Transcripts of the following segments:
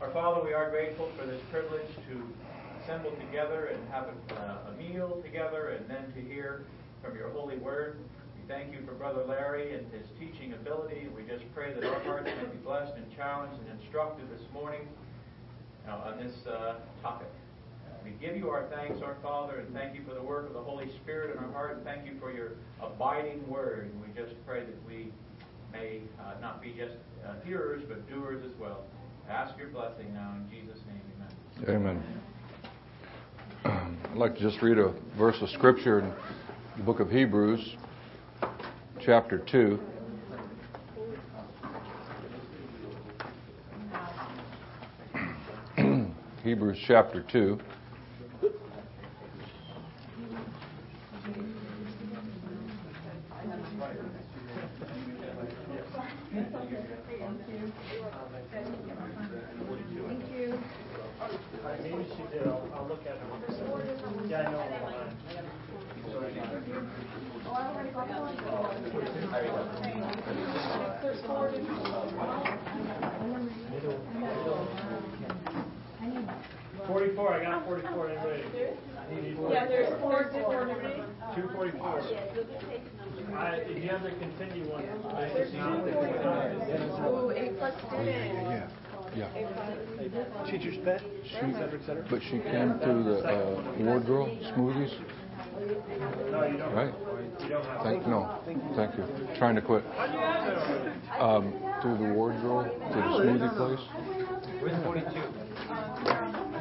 Our Father, we are grateful for this privilege to assemble together and have a, uh, a meal together and then to hear from your holy word. We thank you for Brother Larry and his teaching ability. We just pray that our hearts may be blessed and challenged and instructed this morning uh, on this uh, topic. We give you our thanks, our Father, and thank you for the work of the Holy Spirit in our heart, and thank you for your abiding word. And we just pray that we may uh, not be just uh, hearers, but doers as well. Ask your blessing now in Jesus' name, amen. Amen. I'd like to just read a verse of Scripture in the book of Hebrews, chapter 2. Hebrews chapter 2. Forty-four, I got forty-four, anybody? Yeah, there's four different readings. Two forty-four. I, if you have the continue one. Ooh, A plus student. Yeah. Yeah. Teacher's pet, et cetera, et cetera. But she came through the uh, ward girl smoothies, No, you don't. right? You don't have. Thank no, thank you. Trying to quit. Um, through the ward girl to the smoothie place. Where's 42?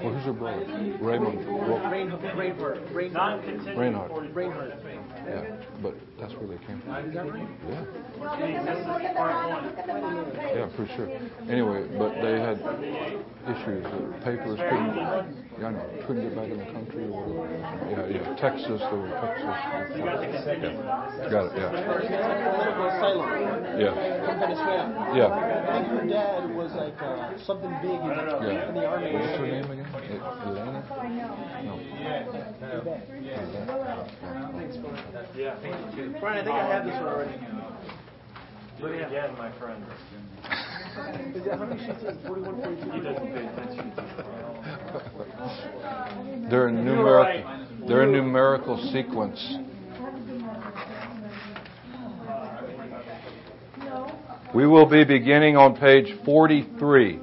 Well, who's her brother? Raymond. Ro- Rain, Rainheart, Not Rainheart, continue Reinhardt. forty-four. Rainheart. Yeah, but that's where they came from. Is that right? Yeah, This is part one. yeah, for sure. Anyway, but they had issues. The papers couldn't. Yeah, I know. Couldn't get back in the country or whatever. Yeah, yeah. Texas, they were Texas. You got the continue. Yeah. Got it. Yeah. Political asylum Yeah. from Venezuela. Yeah. I think her dad was like uh, something big in, Yeah. in the army. What's her name again? Elena? No. Yeah. Brian, I think I have this one already. Do it again, my friend. How many sheets is 41, 42? He doesn't pay attention. They're in numerical. They're in numerical sequence. We will be beginning on page 43.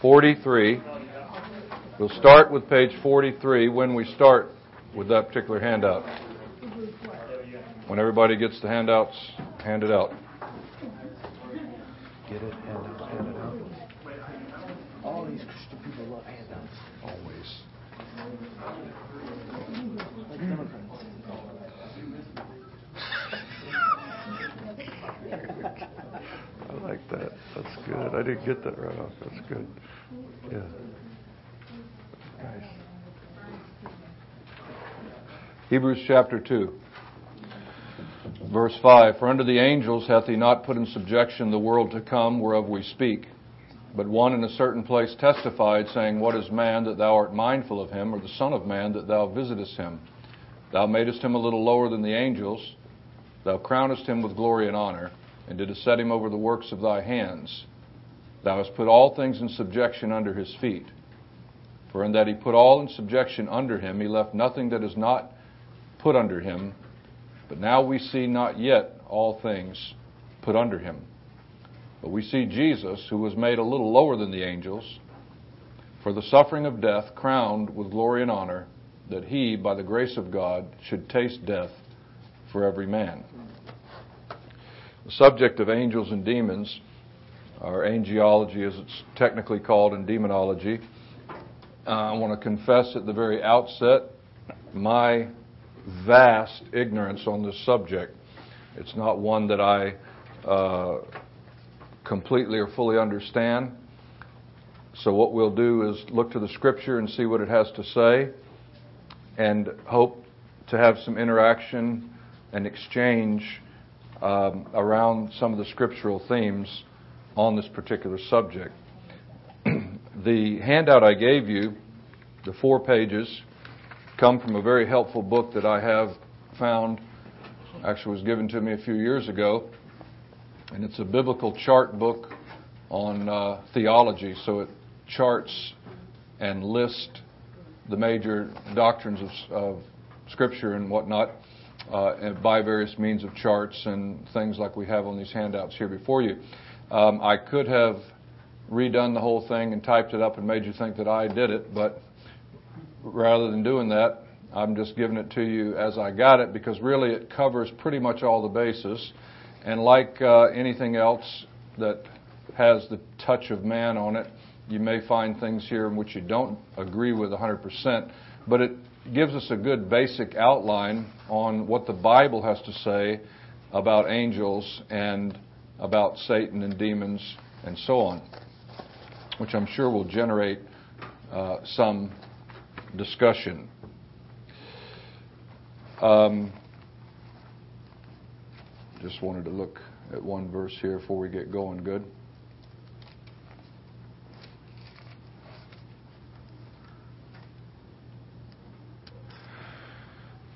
43. We'll start with page 43 when we start with that particular handout. When everybody gets the handouts handed out. Get it, hand it, hand it out. All these Christian people love handouts. Always. Like Democrats. I like that. That's good. I didn't get that right off. That's good. Yeah. Nice. Hebrews chapter 2, verse 5 For unto the angels hath he not put in subjection the world to come whereof we speak. But one in a certain place testified, saying, What is man that thou art mindful of him, or the Son of man that thou visitest him? Thou madest him a little lower than the angels. Thou crownest him with glory and honor, and didst set him over the works of thy hands. Thou hast put all things in subjection under his feet. For in that he put all in subjection under him, he left nothing that is not put under him. But now we see not yet all things put under him. But we see Jesus, who was made a little lower than the angels, for the suffering of death, crowned with glory and honor, that he, by the grace of God, should taste death for every man. The subject of angels and demons, or angelology as it's technically called in demonology, uh, I want to confess at the very outset my vast ignorance on this subject. It's not one that I uh, completely or fully understand. So, what we'll do is look to the scripture and see what it has to say, and hope to have some interaction and exchange um, around some of the scriptural themes on this particular subject. the handout I gave you, the four pages, come from a very helpful book that I have found, actually was given to me a few years ago, and it's a biblical chart book on uh, theology, so it charts and lists the major doctrines of, of Scripture and whatnot uh, and by various means of charts and things like we have on these handouts here before you. Um, I could have redone the whole thing and typed it up and made you think that I did it, but rather than doing that, I'm just giving it to you as I got it because really it covers pretty much all the bases. And like uh, anything else that has the touch of man on it, you may find things here in which you don't agree with 100%, but it gives us a good basic outline on what the Bible has to say about angels and about Satan and demons and so on, which I'm sure will generate uh, some discussion. Um, just wanted to look at one verse here before we get going good.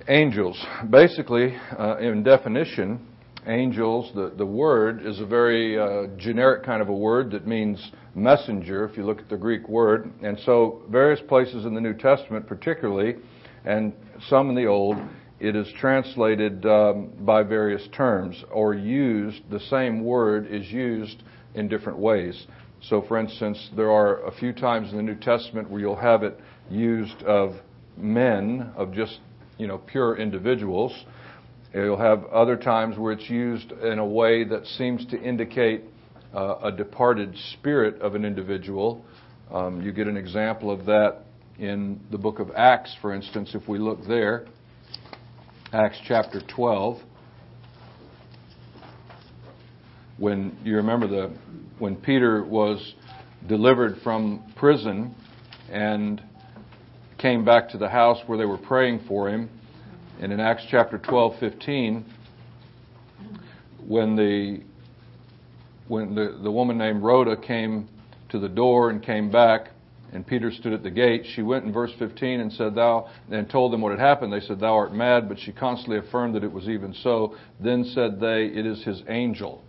Angels. Basically, uh, in definition, angels, the, the word is a very uh, generic kind of a word that means messenger, if you look at the Greek word. And so, various places in the New Testament, particularly, and some in the Old, it is translated um, by various terms or used, the same word is used in different ways. So, for instance, there are a few times in the New Testament where you'll have it used of men, of just you know, pure individuals. You'll have other times where it's used in a way that seems to indicate uh, a departed spirit of an individual. Um, you get an example of that in the book of Acts, for instance, if we look there. Acts chapter 12. When you remember the when Peter was delivered from prison and came back to the house where they were praying for him. And in Acts chapter 12, 15, when the when the, the woman named Rhoda came to the door and came back, and Peter stood at the gate, she went in verse 15 and said, Thou, and told them what had happened. They said, Thou art mad, but she constantly affirmed that it was even so. Then said they, It is his angel.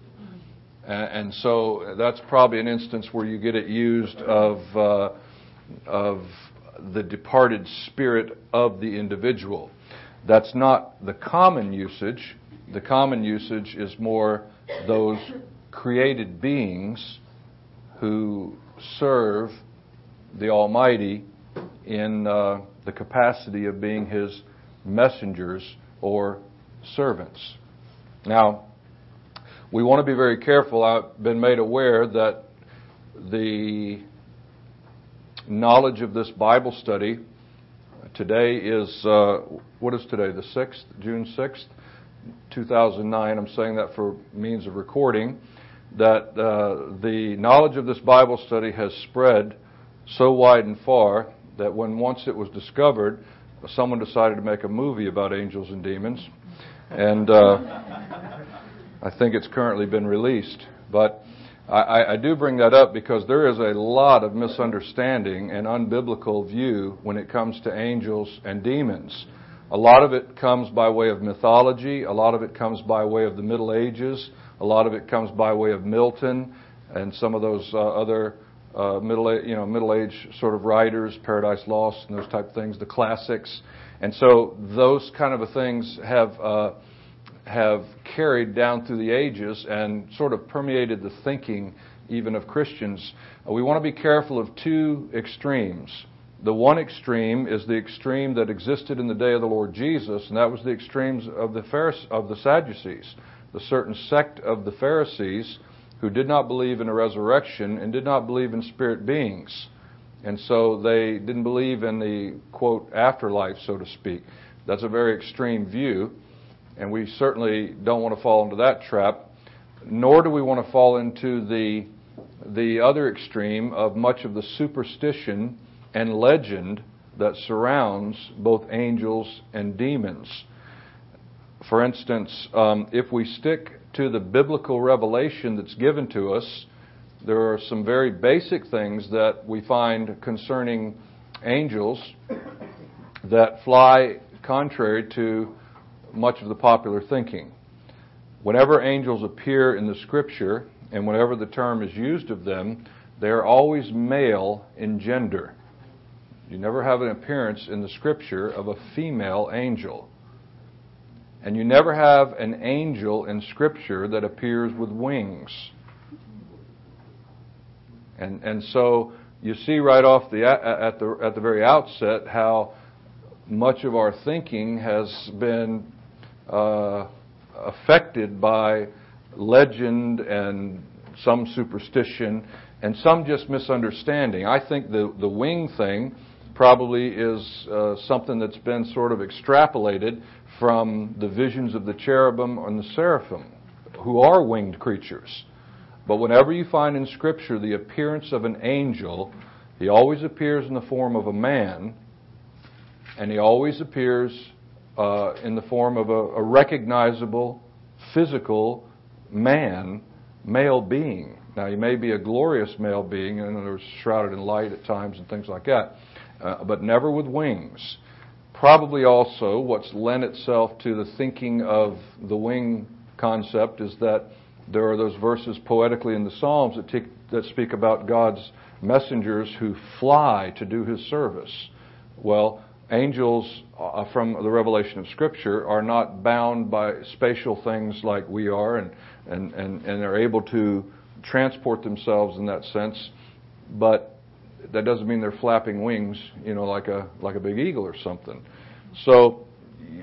And so that's probably an instance where you get it used of, uh, of the departed spirit of the individual. That's not the common usage. The common usage is more those created beings who serve the Almighty in uh, the capacity of being His messengers or servants. Now, we want to be very careful. I've been made aware that the knowledge of this Bible study. Today is, uh, what is today, the 6th, June 6th, 2009. I'm saying that for means of recording. That uh, the knowledge of this Bible study has spread so wide and far that when once it was discovered, someone decided to make a movie about angels and demons. And uh, I think it's currently been released. But I, I, do bring that up because there is a lot of misunderstanding and unbiblical view when it comes to angels and demons. A lot of it comes by way of mythology. A lot of it comes by way of the Middle Ages. A lot of it comes by way of Milton and some of those uh, other uh, middle, you know, middle age sort of writers, Paradise Lost and those type of things, the classics. And so those kind of things have uh, have carried down through the ages and sort of permeated the thinking even of Christians. Uh, we want to be careful of two extremes. The one extreme is the extreme that existed in the day of the Lord Jesus, and that was the extremes of the Pharise- of the Sadducees, the certain sect of the Pharisees who did not believe in a resurrection and did not believe in spirit beings. And so they didn't believe in the quote afterlife, so to speak. That's a very extreme view and we certainly don't want to fall into that trap, nor do we want to fall into the, the other extreme of much of the superstition and legend that surrounds both angels and demons. For instance, um, if we stick to the biblical revelation that's given to us, there are some very basic things that we find concerning angels that fly contrary to much of the popular thinking. Whenever angels appear in the scripture, and whenever the term is used of them, they are always male in gender. You never have an appearance in the scripture of a female angel. And you never have an angel in scripture that appears with wings. And and so you see right off the at the at the very outset how much of our thinking has been uh, affected by legend and some superstition and some just misunderstanding. I think the the wing thing probably is uh, something that's been sort of extrapolated from the visions of the cherubim and the seraphim, who are winged creatures. But whenever you find in Scripture the appearance of an angel, he always appears in the form of a man, and he always appears uh, in the form of a, a recognizable, physical man, male being. Now, he may be a glorious male being, and other shrouded in light at times and things like that, uh, but never with wings. Probably also what's lent itself to the thinking of the wing concept is that there are those verses poetically in the Psalms that, that speak about God's messengers who fly to do his service. Well, angels uh, from the revelation of Scripture are not bound by spatial things like we are, and, and, and, and are able to transport themselves in that sense, but that doesn't mean they're flapping wings, you know, like a, like a big eagle or something. So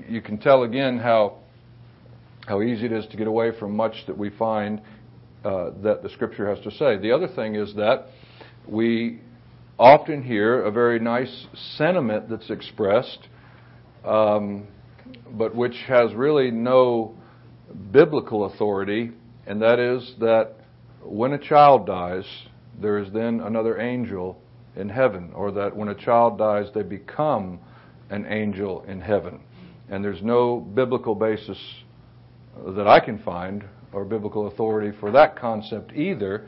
you can tell again how how easy it is to get away from much that we find uh, that the Scripture has to say. The other thing is that we often hear a very nice sentiment that's expressed, um, but which has really no biblical authority, and that is that when a child dies, there is then another angel in heaven, or that when a child dies, they become an angel in heaven. And there's no biblical basis that I can find or biblical authority for that concept either.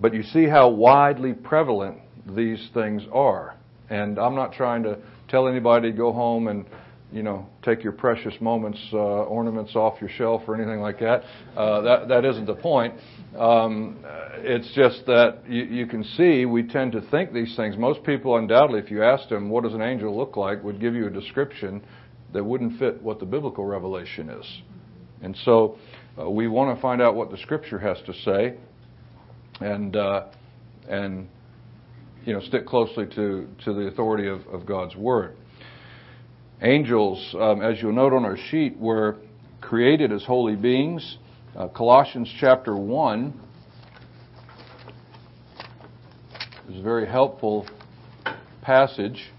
But you see how widely prevalent these things are. And I'm not trying to tell anybody to go home and you know take your precious moments uh, ornaments off your shelf or anything like that. Uh, that that isn't the point. Um, it's just that you, you can see we tend to think these things. Most people, undoubtedly, if you asked them what does an angel look like, would give you a description that wouldn't fit what the biblical revelation is. And so uh, we want to find out what the Scripture has to say, and uh, and you know stick closely to to the authority of, of God's Word. Angels, um, as you'll note on our sheet, were created as holy beings. Uh, Colossians chapter one is a very helpful passage.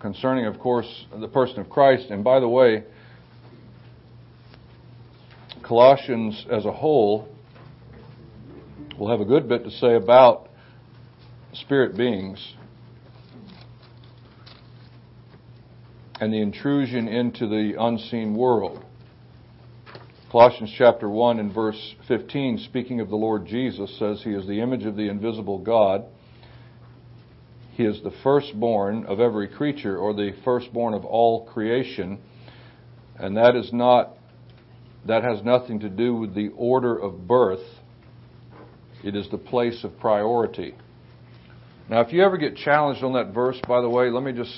concerning, of course, the person of Christ. And by the way, Colossians as a whole will have a good bit to say about spirit beings and the intrusion into the unseen world. Colossians chapter 1 and verse 15, speaking of the Lord Jesus, says, He is the image of the invisible God he is the firstborn of every creature, or the firstborn of all creation. And that is not, that has nothing to do with the order of birth. It is the place of priority. Now, if you ever get challenged on that verse, by the way, let me just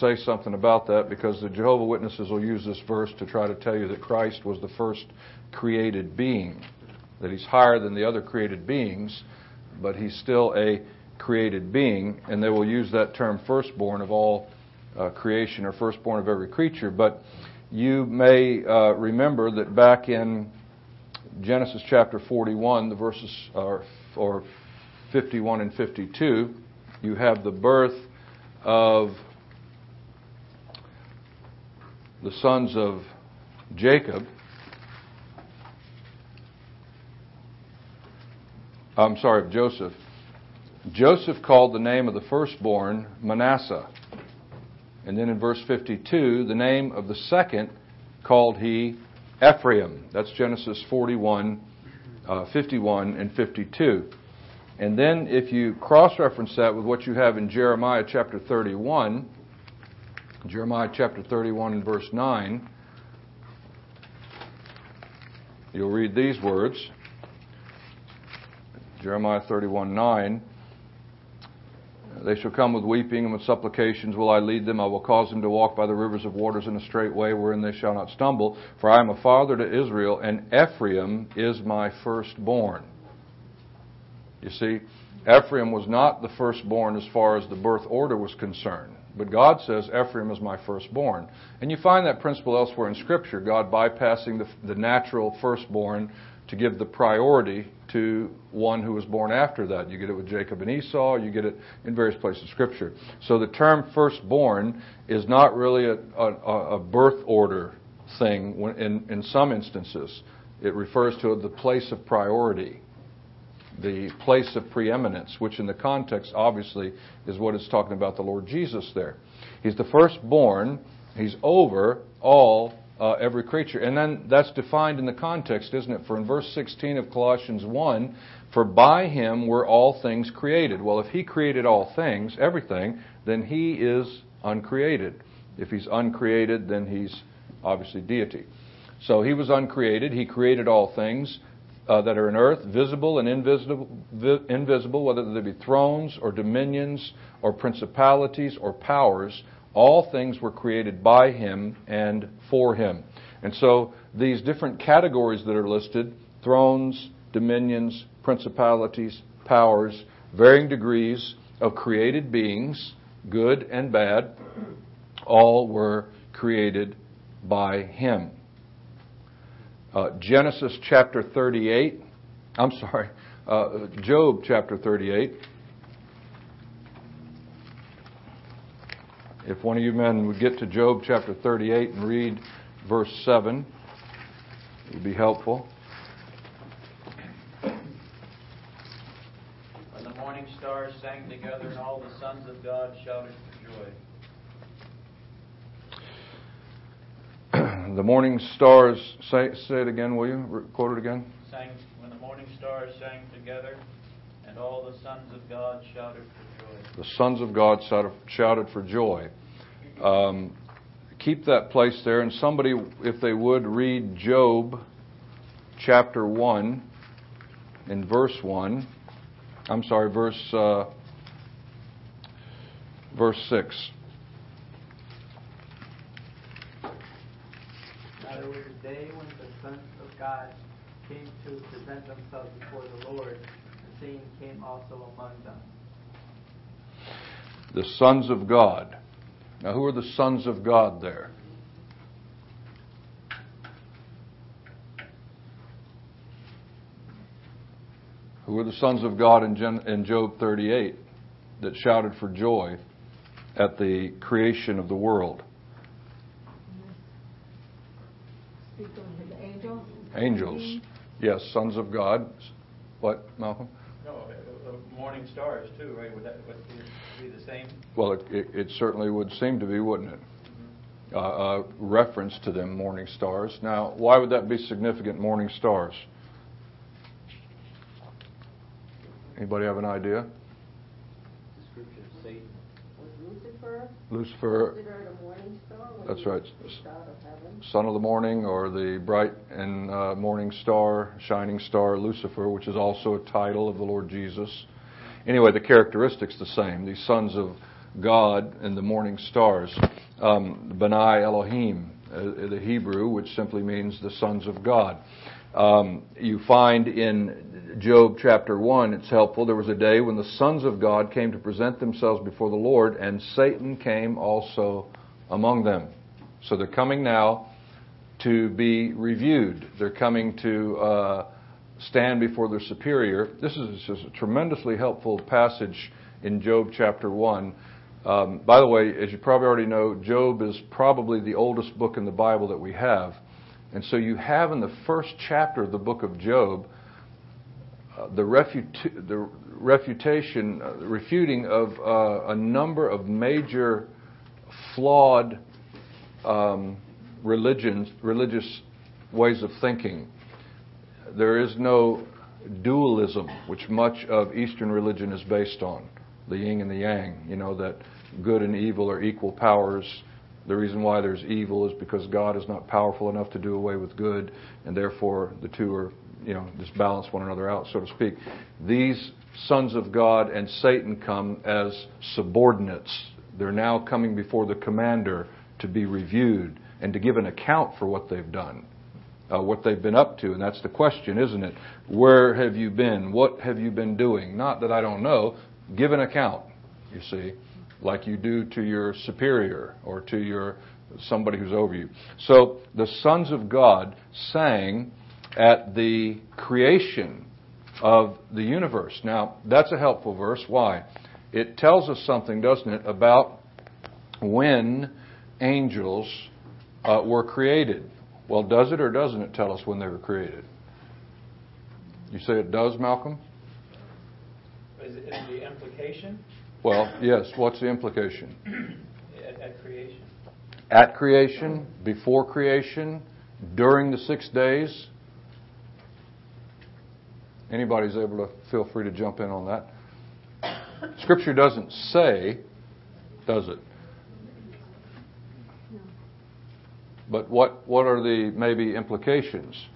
say something about that because the Jehovah Witnesses will use this verse to try to tell you that Christ was the first created being, that he's higher than the other created beings, but he's still a created being, and they will use that term firstborn of all uh, creation or firstborn of every creature. But you may uh, remember that back in Genesis chapter 41, the verses are or 51 and 52, you have the birth of the sons of Jacob. I'm sorry, of Joseph. Joseph called the name of the firstborn Manasseh. And then in verse 52, the name of the second called he Ephraim. That's Genesis 41, uh, 51, and 52. And then if you cross reference that with what you have in Jeremiah chapter 31, Jeremiah chapter 31 and verse 9, you'll read these words Jeremiah 31 9. They shall come with weeping and with supplications will I lead them. I will cause them to walk by the rivers of waters in a straight way wherein they shall not stumble. For I am a father to Israel, and Ephraim is my firstborn. You see, Ephraim was not the firstborn as far as the birth order was concerned. But God says, Ephraim is my firstborn. And you find that principle elsewhere in Scripture, God bypassing the, the natural firstborn to give the priority to one who was born after that. You get it with Jacob and Esau, you get it in various places in Scripture. So the term firstborn is not really a, a, a birth order thing in, in some instances. It refers to the place of priority, the place of preeminence, which in the context obviously is what it's talking about the Lord Jesus there. He's the firstborn, he's over all uh, every creature. And then that's defined in the context, isn't it? For in verse 16 of Colossians 1, for by him were all things created. Well, if he created all things, everything, then he is uncreated. If he's uncreated, then he's obviously deity. So he was uncreated. He created all things uh, that are in earth, visible and invisible, vi- invisible, whether they be thrones or dominions or principalities or powers all things were created by him and for him. And so these different categories that are listed thrones, dominions, principalities, powers, varying degrees of created beings, good and bad, all were created by him. Uh, Genesis chapter 38, I'm sorry, uh, Job chapter 38. If one of you men would get to Job chapter 38 and read verse 7, it would be helpful. When the morning stars sang together and all the sons of God shouted for joy. the morning stars, say, say it again, will you? Quote it again. Sang, when the morning stars sang together and all the sons of God shouted for joy. The sons of God shouted for joy. Um, keep that place there, and somebody, if they would, read Job chapter 1 in verse 1. I'm sorry, verse, uh, verse 6. Now there was a day when the sons of God came to present themselves before the Lord, and Satan came also among them. The sons of God. Now, who are the sons of God there? Who are the sons of God in, Gen- in Job 38 that shouted for joy at the creation of the world? Angels. Angels. Yes, sons of God. What, Malcolm? No, morning stars too, right? Would that would be the same? Well, it, it, it certainly would seem to be, wouldn't it? Uh, uh, reference to them, morning stars. Now, why would that be significant, morning stars? Anybody have an idea? Description of Satan. Was Lucifer Lucifer, considered a morning star? that's right. was of? Son of the morning, or the bright and uh, morning star, shining star, Lucifer, which is also a title of the Lord Jesus. Anyway, the characteristics the same. These sons of God and the morning stars. Um, Benai Elohim, uh, the Hebrew, which simply means the sons of God. Um, you find in Job chapter 1, it's helpful. There was a day when the sons of God came to present themselves before the Lord, and Satan came also among them. So they're coming now to be reviewed. They're coming to uh, stand before their superior. This is a tremendously helpful passage in Job chapter 1. Um, by the way, as you probably already know, Job is probably the oldest book in the Bible that we have. And so you have in the first chapter of the book of Job uh, the, the refutation, uh, refuting of uh, a number of major flawed um, religions, religious ways of thinking. There is no dualism, which much of Eastern religion is based on the yin and the yang, you know, that good and evil are equal powers The reason why there's evil is because God is not powerful enough to do away with good, and therefore the two are, you know, just balance one another out, so to speak. These sons of God and Satan come as subordinates. They're now coming before the commander to be reviewed and to give an account for what they've done, uh, what they've been up to. And that's the question, isn't it? Where have you been? What have you been doing? Not that I don't know. Give an account, you see like you do to your superior or to your somebody who's over you. So the sons of God sang at the creation of the universe. Now, that's a helpful verse. Why? It tells us something, doesn't it, about when angels uh, were created. Well, does it or doesn't it tell us when they were created? You say it does, Malcolm? Is it is the implication Well, yes. What's the implication? at, at creation? At creation, before creation, during the six days. Anybody's able to feel free to jump in on that. Scripture doesn't say, does it? But what, what are the maybe implications?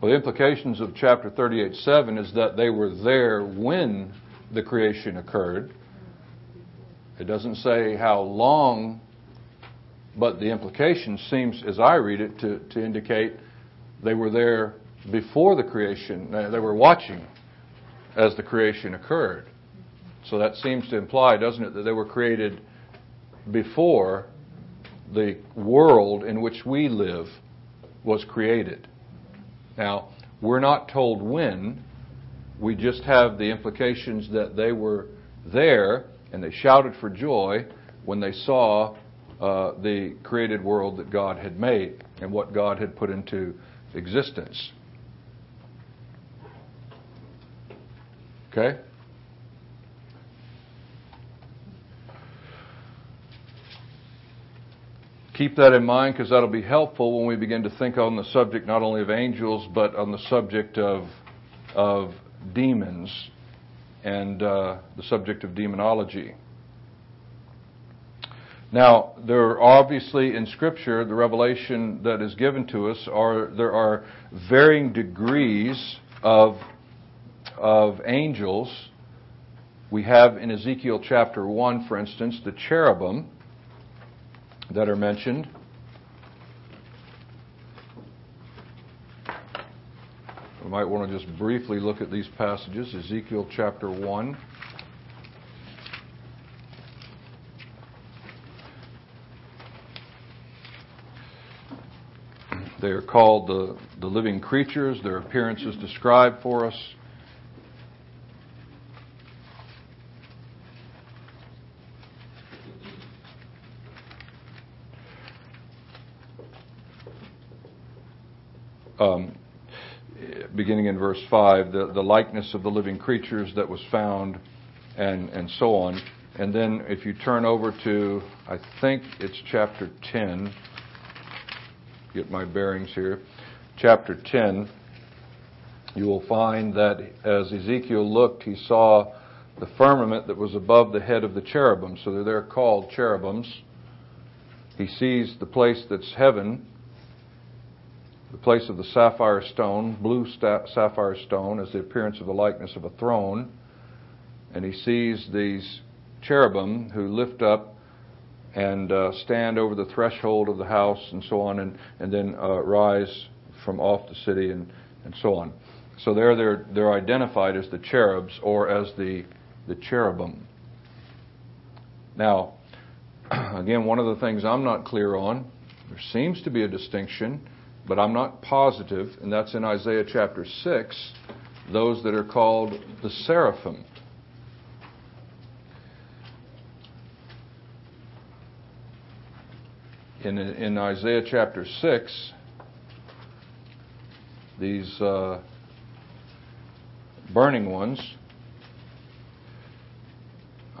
Well, the implications of chapter 38 7 is that they were there when the creation occurred. It doesn't say how long, but the implication seems, as I read it, to, to indicate they were there before the creation. Uh, they were watching as the creation occurred. So that seems to imply, doesn't it, that they were created before the world in which we live was created. Now, we're not told when, we just have the implications that they were there and they shouted for joy when they saw uh, the created world that God had made and what God had put into existence. Okay? Keep that in mind because that'll be helpful when we begin to think on the subject not only of angels but on the subject of, of demons and uh, the subject of demonology. Now, there are obviously in Scripture, the revelation that is given to us are there are varying degrees of of angels. We have in Ezekiel chapter 1, for instance, the cherubim that are mentioned. We might want to just briefly look at these passages Ezekiel chapter 1. They are called the, the living creatures. Their appearance is described for us. Um, beginning in verse 5, the, the likeness of the living creatures that was found, and, and so on. And then if you turn over to, I think it's chapter 10, get my bearings here, chapter 10, you will find that as Ezekiel looked, he saw the firmament that was above the head of the cherubim. So they're, called cherubims. He sees the place that's heaven, the place of the sapphire stone, blue sapphire stone, is the appearance of the likeness of a throne. And he sees these cherubim who lift up and uh, stand over the threshold of the house and so on, and, and then uh, rise from off the city and, and so on. So there they're, they're identified as the cherubs or as the, the cherubim. Now, again, one of the things I'm not clear on, there seems to be a distinction but I'm not positive, and that's in Isaiah chapter 6, those that are called the seraphim. In, in Isaiah chapter 6, these uh, burning ones,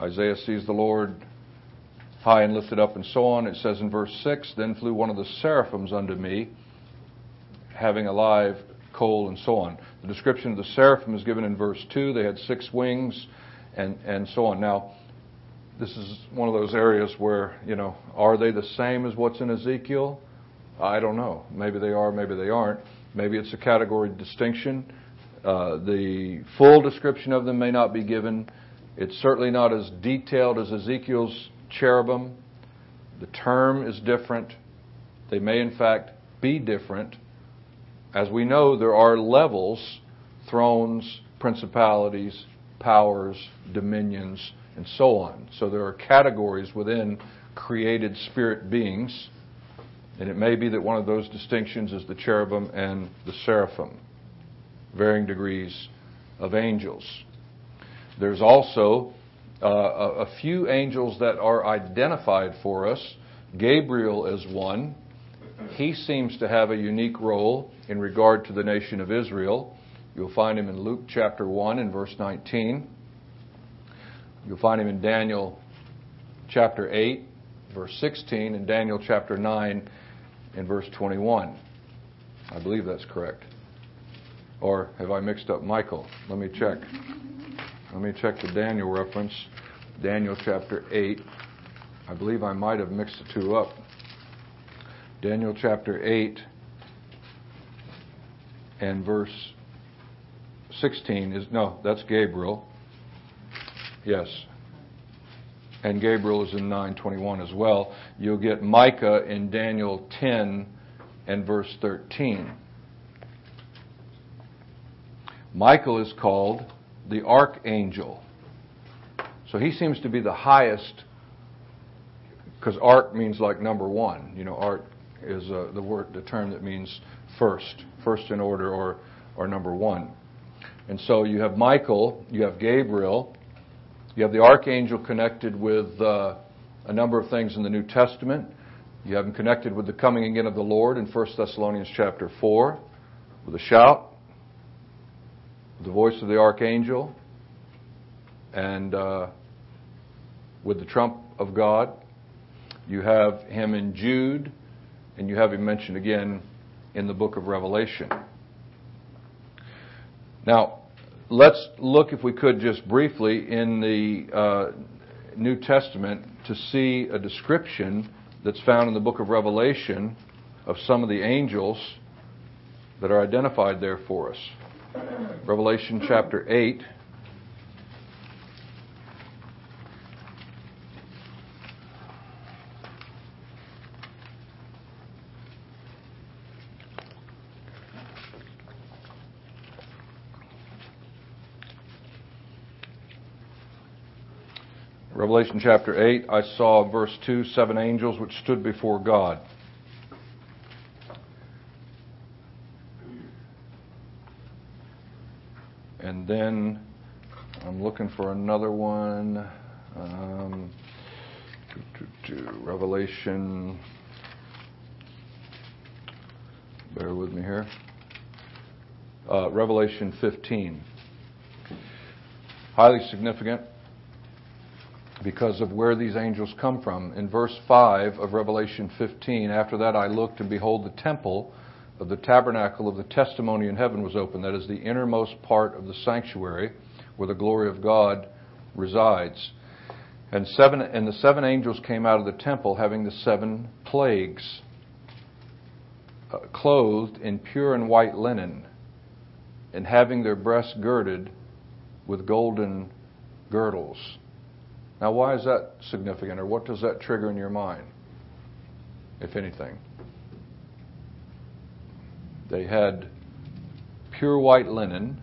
Isaiah sees the Lord high and lifted up and so on. It says in verse 6 Then flew one of the seraphims unto me having a live coal and so on. The description of the seraphim is given in verse 2. They had six wings and, and so on. Now, this is one of those areas where, you know, are they the same as what's in Ezekiel? I don't know. Maybe they are, maybe they aren't. Maybe it's a category distinction. Uh, the full description of them may not be given. It's certainly not as detailed as Ezekiel's cherubim. The term is different. They may, in fact, be different. As we know, there are levels thrones, principalities, powers, dominions, and so on. So there are categories within created spirit beings. And it may be that one of those distinctions is the cherubim and the seraphim, varying degrees of angels. There's also uh, a, a few angels that are identified for us. Gabriel is one. He seems to have a unique role in regard to the nation of Israel. You'll find him in Luke chapter 1 and verse 19. You'll find him in Daniel chapter 8, verse 16, and Daniel chapter 9 in verse 21. I believe that's correct. Or have I mixed up Michael? Let me check. Let me check the Daniel reference. Daniel chapter 8. I believe I might have mixed the two up. Daniel chapter 8 and verse 16 is no, that's Gabriel. Yes. And Gabriel is in 921 as well. You'll get Micah in Daniel 10 and verse 13. Michael is called the archangel. So he seems to be the highest because ark means like number one. You know, ark is uh, the word, the term that means first, first in order or, or number one. And so you have Michael, you have Gabriel, you have the archangel connected with uh, a number of things in the New Testament. You have him connected with the coming again of the Lord in 1 Thessalonians chapter 4, with a shout, with the voice of the archangel, and uh, with the trump of God. You have him in Jude, and you have him mentioned again in the book of Revelation. Now, let's look, if we could, just briefly in the uh, New Testament to see a description that's found in the book of Revelation of some of the angels that are identified there for us. Revelation chapter 8. Revelation chapter 8, I saw, verse 2, seven angels which stood before God. And then I'm looking for another one. Um, Revelation. Bear with me here. Uh, Revelation 15. Highly significant because of where these angels come from. In verse 5 of Revelation 15, after that I looked, and behold, the temple of the tabernacle of the testimony in heaven was open. That is the innermost part of the sanctuary where the glory of God resides. And, seven, and the seven angels came out of the temple having the seven plagues, uh, clothed in pure and white linen, and having their breasts girded with golden girdles. Now, why is that significant, or what does that trigger in your mind, if anything? They had pure white linen,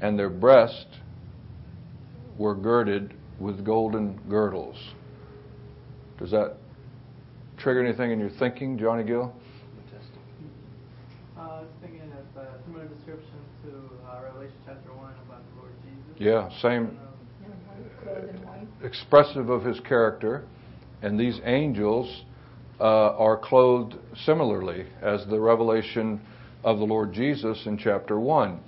and their breasts were girded with golden girdles. Does that trigger anything in your thinking, Johnny Gill? Uh, I was thinking of a similar description to uh, Revelation chapter 1 about the Lord Jesus. Yeah, same. Um, Clothed in white. Expressive of his character, and these angels uh, are clothed similarly as the revelation of the Lord Jesus in chapter 1.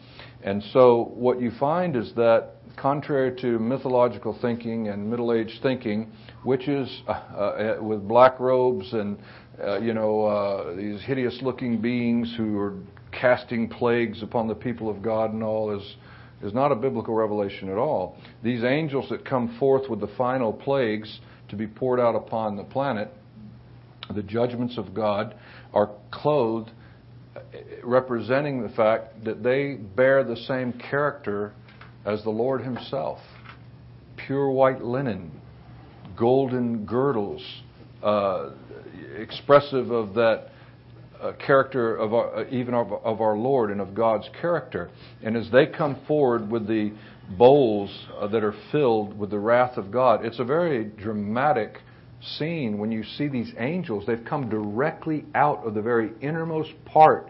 And so, what you find is that, contrary to mythological thinking and Middle Age thinking, witches uh, uh, with black robes and uh, you know uh, these hideous-looking beings who are casting plagues upon the people of God and all is is not a biblical revelation at all. These angels that come forth with the final plagues to be poured out upon the planet, the judgments of God, are clothed representing the fact that they bear the same character as the Lord Himself pure white linen, golden girdles, uh, expressive of that character of our, uh, even of, of, our Lord and of God's character. And as they come forward with the bowls uh, that are filled with the wrath of God, it's a very dramatic scene when you see these angels. They've come directly out of the very innermost part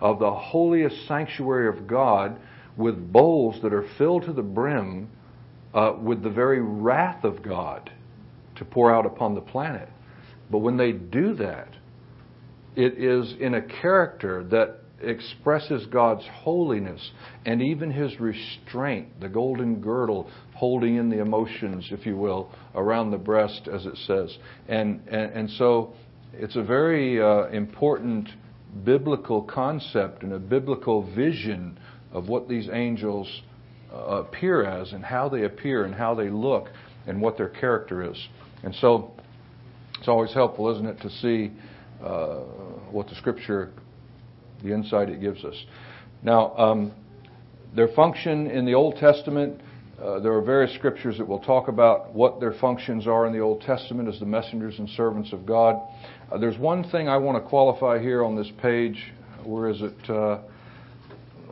of the holiest sanctuary of God with bowls that are filled to the brim uh, with the very wrath of God to pour out upon the planet. But when they do that, it is in a character that expresses God's holiness and even his restraint, the golden girdle holding in the emotions, if you will, around the breast, as it says. And, and, and so it's a very uh, important biblical concept and a biblical vision of what these angels uh, appear as and how they appear and how they look and what their character is. And so it's always helpful, isn't it, to see uh, what the Scripture, the insight it gives us. Now, um, their function in the Old Testament, uh, there are various scriptures that will talk about what their functions are in the Old Testament as the messengers and servants of God. Uh, there's one thing I want to qualify here on this page. Where is it? Uh,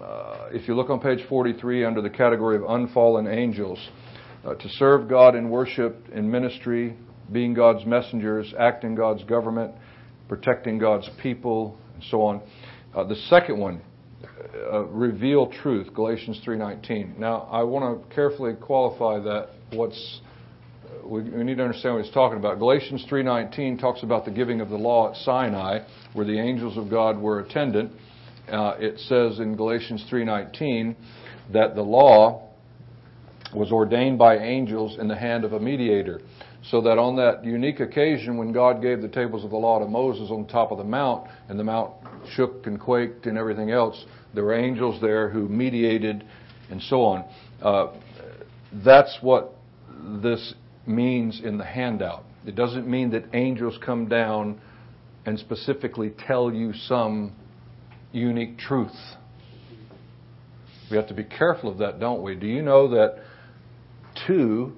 uh if you look on page 43 under the category of unfallen angels, uh, to serve God in worship, in ministry, being God's messengers, acting God's government, protecting God's people, and so on. Uh, the second one, uh, reveal truth, Galatians 3:19. Now, I want to carefully qualify that. What's we, we need to understand what he's talking about. Galatians 3:19 talks about the giving of the law at Sinai, where the angels of God were attendant. Uh, it says in Galatians 3:19 that the law was ordained by angels in the hand of a mediator. So that on that unique occasion when God gave the tables of the law to Moses on top of the mount, and the mount shook and quaked and everything else, there were angels there who mediated and so on. Uh, that's what this means in the handout. It doesn't mean that angels come down and specifically tell you some unique truth. We have to be careful of that, don't we? Do you know that two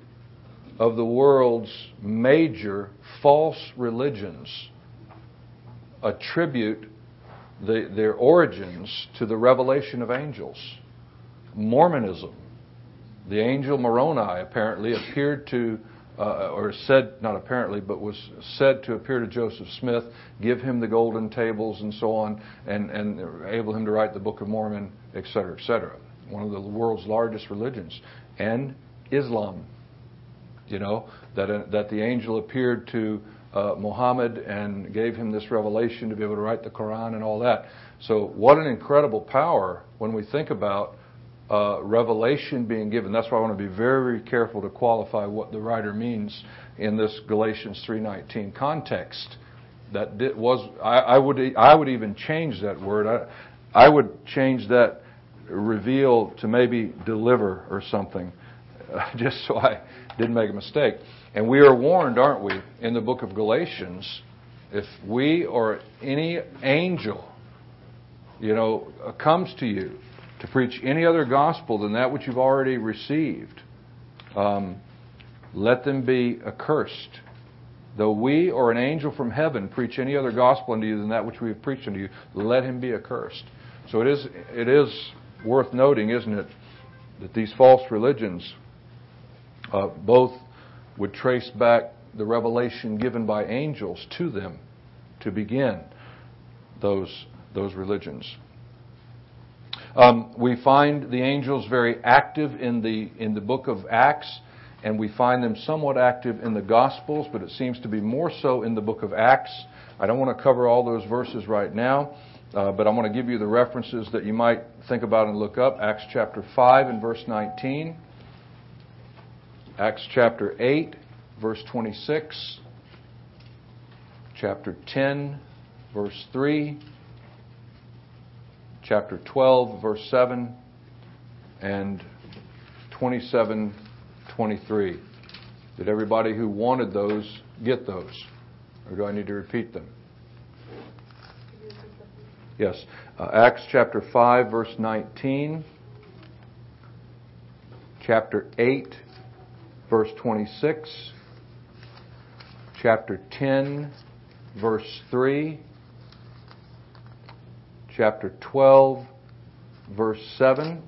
of the world's major false religions attribute the, their origins to the revelation of angels? Mormonism. The angel Moroni apparently appeared to uh, or said, not apparently, but was said to appear to Joseph Smith, give him the golden tables and so on, and, and enable him to write the Book of Mormon, etc., etc. One of the world's largest religions. And Islam, you know, that, uh, that the angel appeared to uh, Muhammad and gave him this revelation to be able to write the Quran and all that. So, what an incredible power when we think about uh, revelation being given. That's why I want to be very, careful to qualify what the writer means in this Galatians 3:19 context. That did, was I, I, would I would even change that word. I, I would change that reveal to maybe deliver or something, uh, just so I didn't make a mistake. And we are warned, aren't we, in the book of Galatians, if we or any angel, you know, comes to you to preach any other gospel than that which you've already received, um, let them be accursed. Though we or an angel from heaven preach any other gospel unto you than that which we have preached unto you, let him be accursed. So it is, it is worth noting, isn't it, that these false religions uh, both would trace back the revelation given by angels to them to begin those, those religions. Um, we find the angels very active in the, in the book of Acts, and we find them somewhat active in the Gospels, but it seems to be more so in the book of Acts. I don't want to cover all those verses right now, uh, but I want to give you the references that you might think about and look up. Acts chapter 5 and verse 19, Acts chapter 8, verse 26, chapter 10, verse 3 chapter 12, verse 7, and 27 23. Did everybody who wanted those get those? Or do I need to repeat them? Yes. Uh, Acts chapter 5, verse 19. Chapter 8, verse 26. Chapter 10, verse 3. Chapter 12, verse 7.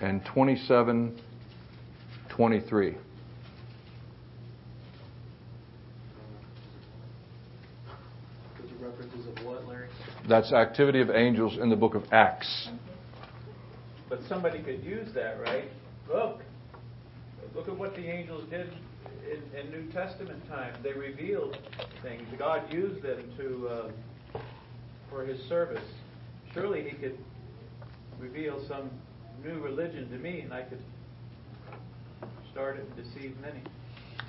And 27, 23. Those references of what, Larry? That's activity of angels in the book of Acts. But somebody could use that, right? Look, look at what the angels did in, in New Testament times. They revealed things. God used them to uh, for His service. Surely He could reveal some new religion to me, and I could start it and deceive many.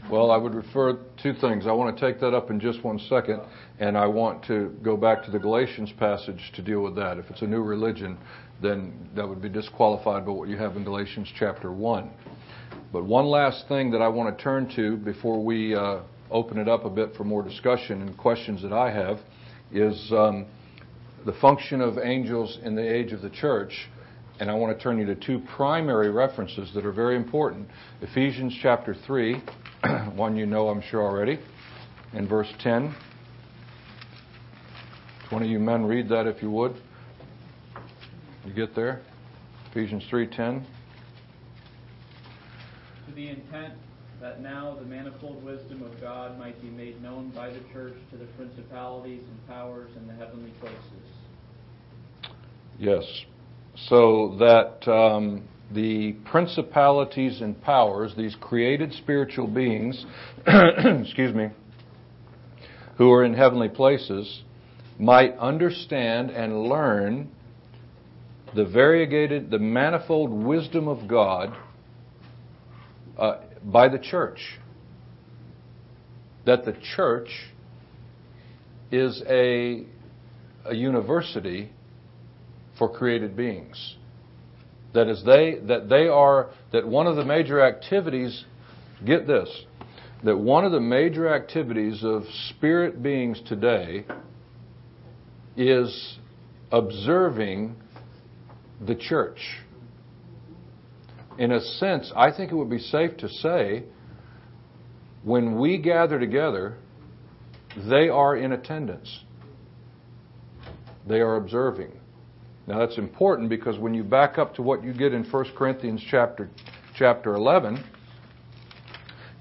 Well, I would refer two things. I want to take that up in just one second, and I want to go back to the Galatians passage to deal with that. If it's a new religion, then that would be disqualified by what you have in Galatians chapter 1. But one last thing that I want to turn to before we uh, open it up a bit for more discussion and questions that I have is um, the function of angels in the age of the church. And I want to turn you to two primary references that are very important. Ephesians chapter 3, one you know I'm sure already, in verse 10. One of you men read that if you would. You get there? Ephesians 3:10. to the intent that now the manifold wisdom of God might be made known by the church to the principalities and powers in the heavenly places. Yes. So that um, the principalities and powers, these created spiritual beings, excuse me, who are in heavenly places, might understand and learn the variegated, the manifold wisdom of God uh, by the church. That the church is a, a university for created beings. That is they that they are that one of the major activities get this that one of the major activities of spirit beings today is observing the church. In a sense, I think it would be safe to say when we gather together, they are in attendance. They are observing. Now that's important because when you back up to what you get in 1 Corinthians chapter chapter 11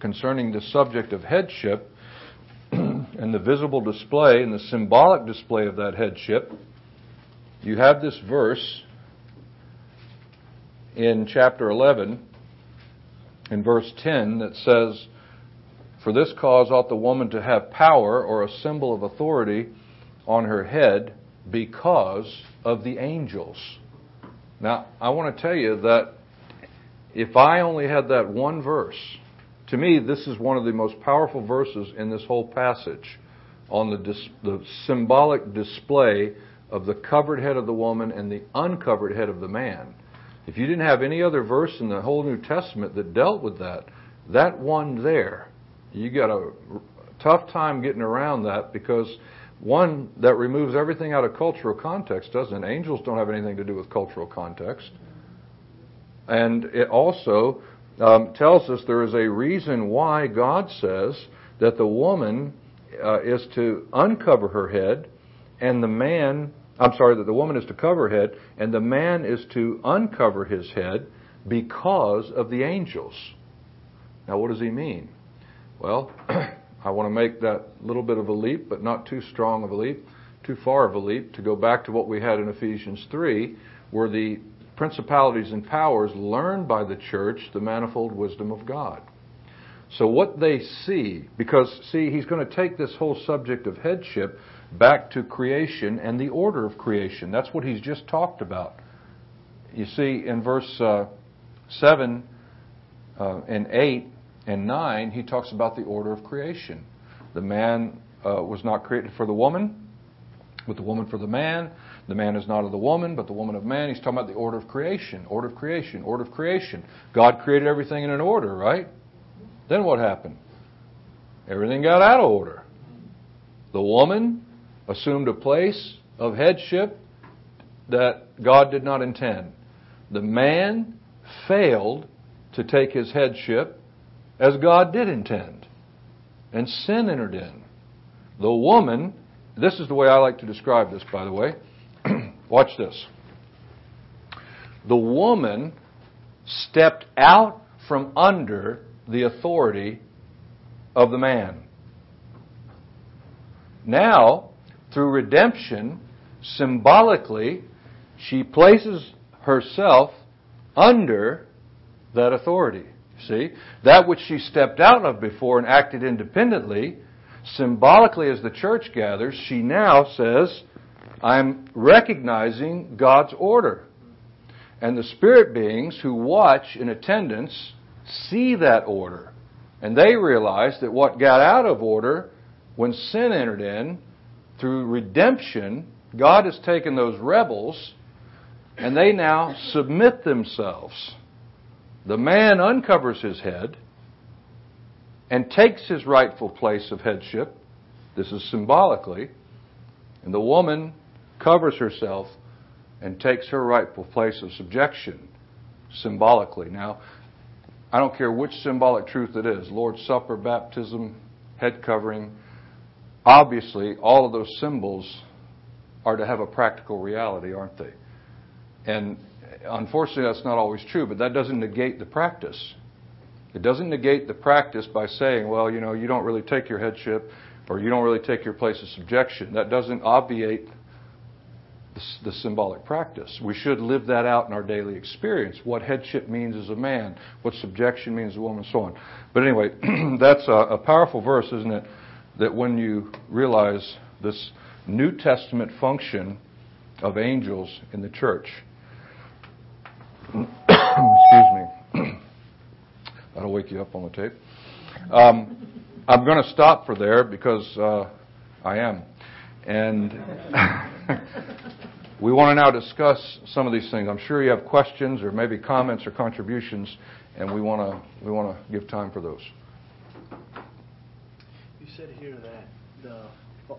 concerning the subject of headship and the visible display and the symbolic display of that headship, you have this verse in chapter 11 in verse 10 that says, For this cause ought the woman to have power or a symbol of authority on her head because of the angels. Now, I want to tell you that if I only had that one verse, to me, this is one of the most powerful verses in this whole passage on the, dis- the symbolic display of the covered head of the woman and the uncovered head of the man. If you didn't have any other verse in the whole New Testament that dealt with that, that one there, you got a tough time getting around that because one that removes everything out of cultural context, doesn't? Angels don't have anything to do with cultural context. And it also um, tells us there is a reason why God says that the woman uh, is to uncover her head and the man I'm sorry, that the woman is to cover her head, and the man is to uncover his head because of the angels. Now, what does he mean? Well, I want to make that little bit of a leap, but not too strong of a leap, too far of a leap, to go back to what we had in Ephesians 3, where the principalities and powers learn by the church the manifold wisdom of God. So, what they see, because, see, he's going to take this whole subject of headship back to creation and the order of creation. That's what he's just talked about. You see, in verse uh, 7 uh, and 8 and 9, he talks about the order of creation. The man uh, was not created for the woman, but the woman for the man. The man is not of the woman, but the woman of man. He's talking about the order of creation, order of creation, order of creation. God created everything in an order, right? Then what happened? Everything got out of order. The woman assumed a place of headship that God did not intend. The man failed to take his headship as God did intend. And sin entered in. The woman, this is the way I like to describe this, by the way. Watch this. The woman stepped out from under the authority of the man. Now, through redemption, symbolically, she places herself under that authority. See? That which she stepped out of before and acted independently, symbolically as the church gathers, she now says, I'm recognizing God's order. And the spirit beings who watch in attendance see that order. And they realize that what got out of order when sin entered in, through redemption, God has taken those rebels and they now submit themselves. The man uncovers his head and takes his rightful place of headship. This is symbolically. And the woman covers herself and takes her rightful place of subjection symbolically. Now, I don't care which symbolic truth it is Lord's Supper, baptism, head covering. Obviously, all of those symbols are to have a practical reality, aren't they? And unfortunately, that's not always true, but that doesn't negate the practice. It doesn't negate the practice by saying, well, you know, you don't really take your headship or you don't really take your place of subjection. That doesn't obviate the, the, symbolic practice. We should live that out in our daily experience. What headship means as a man, what subjection means as a woman, and so on. But anyway, that's a, a powerful verse, isn't it? That when you realize this New Testament function of angels in the church. Excuse me. That'll wake you up on the tape. Um, I'm going to stop for there because uh, I am. And we want to now discuss some of these things. I'm sure you have questions or maybe comments or contributions, and we want to we want to give time for those. Said here that the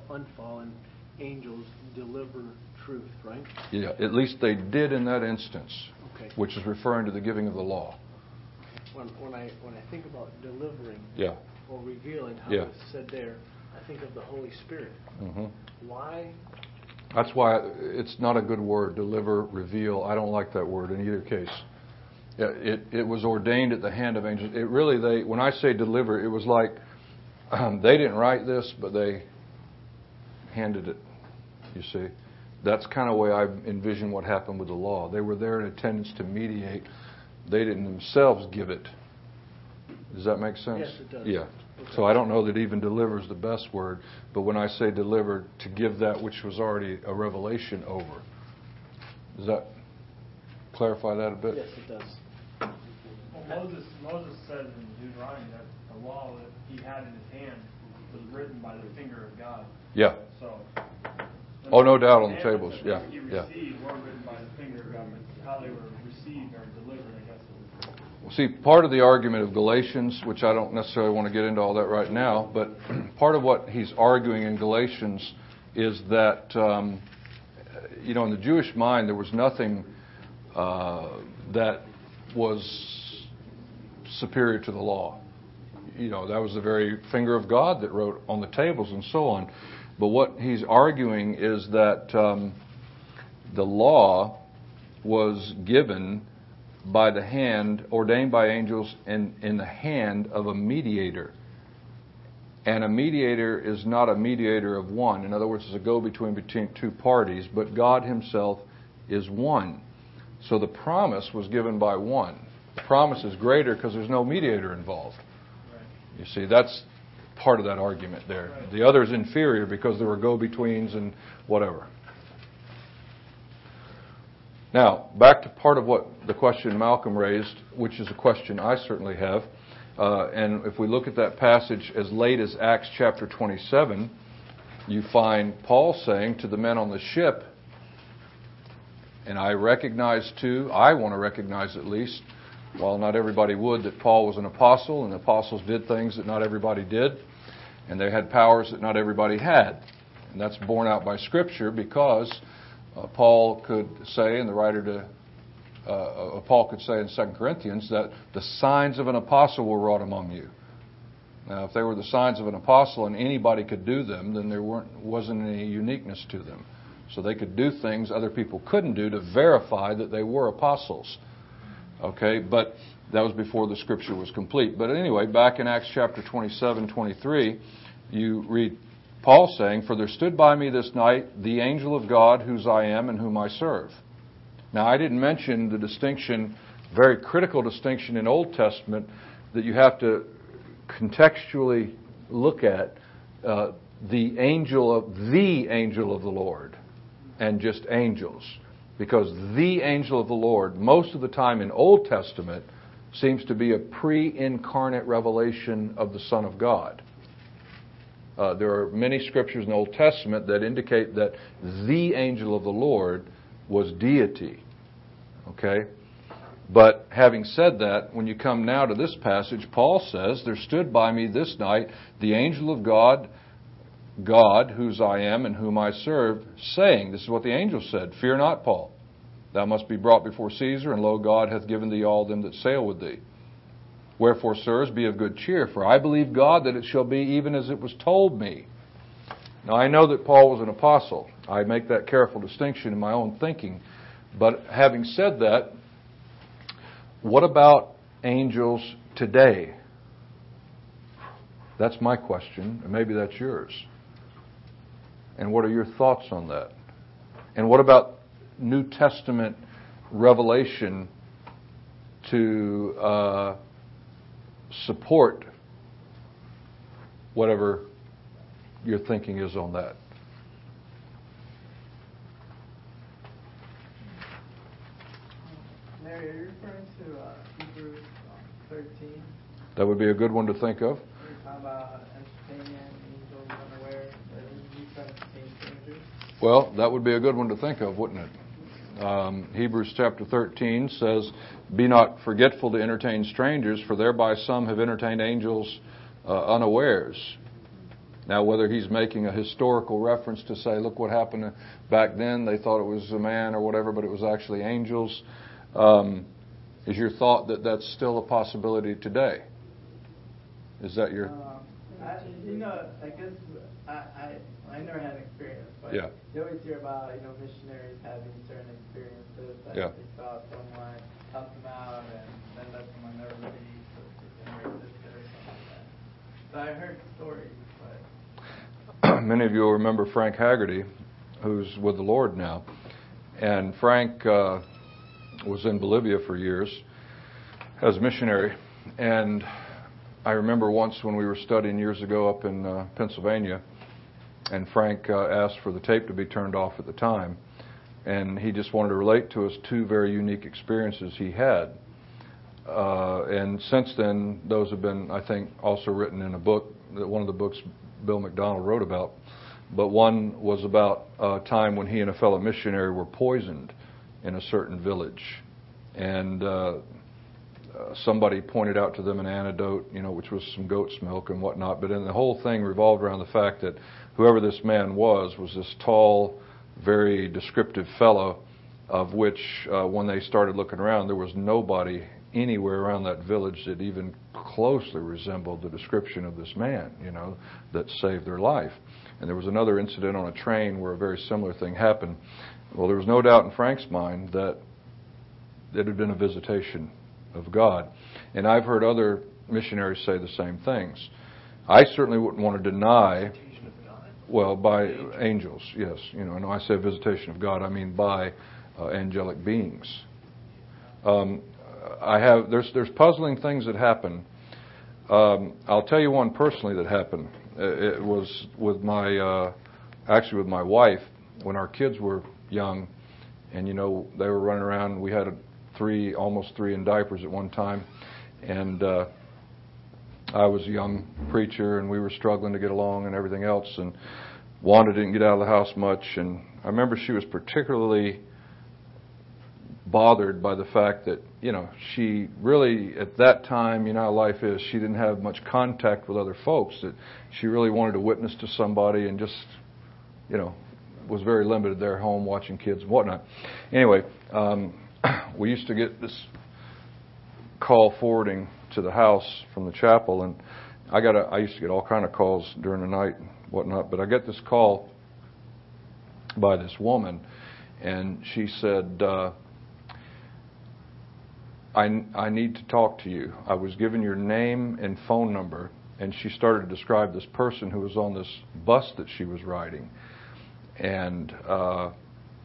unfallen angels deliver truth, right? Yeah, at least they did in that instance, okay. which is referring to the giving of the law. When, when I when I think about delivering yeah. or revealing, how yeah. it's said there, I think of the Holy Spirit. Mm-hmm. Why? That's why it's not a good word. Deliver, reveal. I don't like that word in either case. Yeah, it it was ordained at the hand of angels. It really they when I say deliver, it was like um, they didn't write this, but they handed it. You see, that's kind of the way I envision what happened with the law. They were there in attendance to mediate. They didn't themselves give it. Does that make sense? Yes, it does. Yeah. So I don't know that even delivers the best word, but when I say delivered, to give that which was already a revelation over. Does that clarify that a bit? Yes, it does. Well, Moses, Moses says in Deuteronomy that the law that he had in his hand was written by the finger of God. Yeah. So. Oh, no doubt on the tables. Yeah, yeah. received were written by the finger of God, but how they were received or delivered, I guess. it was- Well, see, part of the argument of Galatians, which I don't necessarily want to get into all that right now, but part of what he's arguing in Galatians is that, um, you know, in the Jewish mind, there was nothing uh, that was superior to the law. You know, that was the very finger of God that wrote on the tables and so on. But what he's arguing is that um, the law was given by the hand, ordained by angels in, in the hand of a mediator. And a mediator is not a mediator of one. In other words, it's a go between between two parties, but God Himself is one. So the promise was given by one. The promise is greater because there's no mediator involved. You see, that's part of that argument there. The other is inferior because there were go betweens and whatever. Now, back to part of what the question Malcolm raised, which is a question I certainly have. Uh, and if we look at that passage as late as Acts chapter 27, you find Paul saying to the men on the ship, And I recognize too, I want to recognize at least, while not everybody would, that Paul was an apostle and the apostles did things that not everybody did, and they had powers that not everybody had. And that's borne out by Scripture because uh, Paul could say, and the writer to uh, uh, Paul could say in 2 Corinthians, that the signs of an apostle were wrought among you. Now, if they were the signs of an apostle and anybody could do them, then there weren't, wasn't any uniqueness to them. So they could do things other people couldn't do to verify that they were apostles. Okay, but that was before the scripture was complete. But anyway, back in Acts chapter 27, 23, you read Paul saying, For there stood by me this night the angel of God, whose I am and whom I serve. Now, I didn't mention the distinction, very critical distinction in Old Testament, that you have to contextually look at uh, the angel of the angel of the Lord and just angels. Because the angel of the Lord, most of the time in Old Testament, seems to be a pre incarnate revelation of the Son of God. Uh, there are many scriptures in the Old Testament that indicate that the angel of the Lord was deity. Okay? But having said that, when you come now to this passage, Paul says, There stood by me this night the angel of God, God, whose I am and whom I serve, saying, This is what the angel said, Fear not, Paul. Thou must be brought before Caesar, and lo, God hath given thee all them that sail with thee. Wherefore, sirs, be of good cheer, for I believe God that it shall be even as it was told me. Now, I know that Paul was an apostle. I make that careful distinction in my own thinking. But having said that, what about angels today? That's my question, and maybe that's yours. And what are your thoughts on that? And what about New Testament revelation to uh, support whatever your thinking is on that? Mary, are you referring to uh, Hebrews um, 13? That would be a good one to think of. Where you talk about entertainment, angels unaware, that you try to entertain strangers? Well, that would be a good one to think of, wouldn't it? Um, Hebrews chapter 13 says, Be not forgetful to entertain strangers, for thereby some have entertained angels uh, unawares. Now, whether he's making a historical reference to say, look what happened back then, they thought it was a man or whatever, but it was actually angels, um, is your thought that that's still a possibility today? Is that your. Um, I, you know, I guess I, I, I never had an experience, but Yeah. you always hear about, you know, missionaries having certain experiences that Yeah. they saw someone help them out and then let someone never they or something like that. So I heard stories, but many of you will remember Frank Haggerty, who's with the Lord now. And Frank uh, was in Bolivia for years as a missionary. And I remember once when we were studying years ago up in uh, Pennsylvania, and Frank uh, asked for the tape to be turned off at the time. And he just wanted to relate to us two very unique experiences he had. Uh, and since then, those have been, I think, also written in a book, one of the books Bill McDonald wrote about. But one was about a time when he and a fellow missionary were poisoned in a certain village. And uh, uh, somebody pointed out to them an antidote, you know, which was some goat's milk and whatnot. But then the whole thing revolved around the fact that whoever this man was was this tall, very descriptive fellow, of which, uh, when they started looking around, there was nobody anywhere around that village that even closely resembled the description of this man, you know, that saved their life. And there was another incident on a train where a very similar thing happened. Well, there was no doubt in Frank's mind that it had been a visitation of God. And I've heard other missionaries say the same things. I certainly wouldn't want to deny, well, by angels, yes. You know, and I say visitation of God, I mean by uh, angelic beings. Um, I have there's there's puzzling things that happen. Um, I'll tell you one personally that happened. It was with my uh, actually with my wife when our kids were young, and you know they were running around. We had a three almost three in diapers at one time, and uh, I was a young preacher, and we were struggling to get along and everything else. And Wanda didn't get out of the house much, and I remember she was particularly bothered by the fact that you know she really at that time you know how life is she didn't have much contact with other folks that she really wanted to witness to somebody and just you know was very limited there home watching kids and whatnot anyway um, we used to get this call forwarding to the house from the chapel and I got a, I used to get all kind of calls during the night and whatnot but I get this call by this woman and she said uh, I, I need to talk to you. I was given your name and phone number, and she started to describe this person who was on this bus that she was riding. And, uh,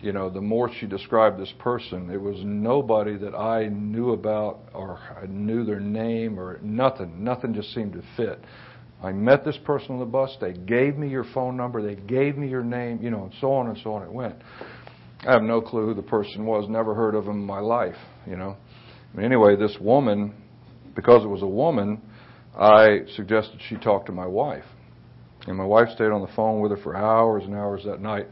you know, the more she described this person, it was nobody that I knew about or I knew their name or nothing. Nothing just seemed to fit. I met this person on the bus. They gave me your phone number. They gave me your name, you know, and so on and so on it went. I have no clue who the person was. Never heard of him in my life, you know. Anyway, this woman, because it was a woman, I suggested she talk to my wife. And my wife stayed on the phone with her for hours and hours that night.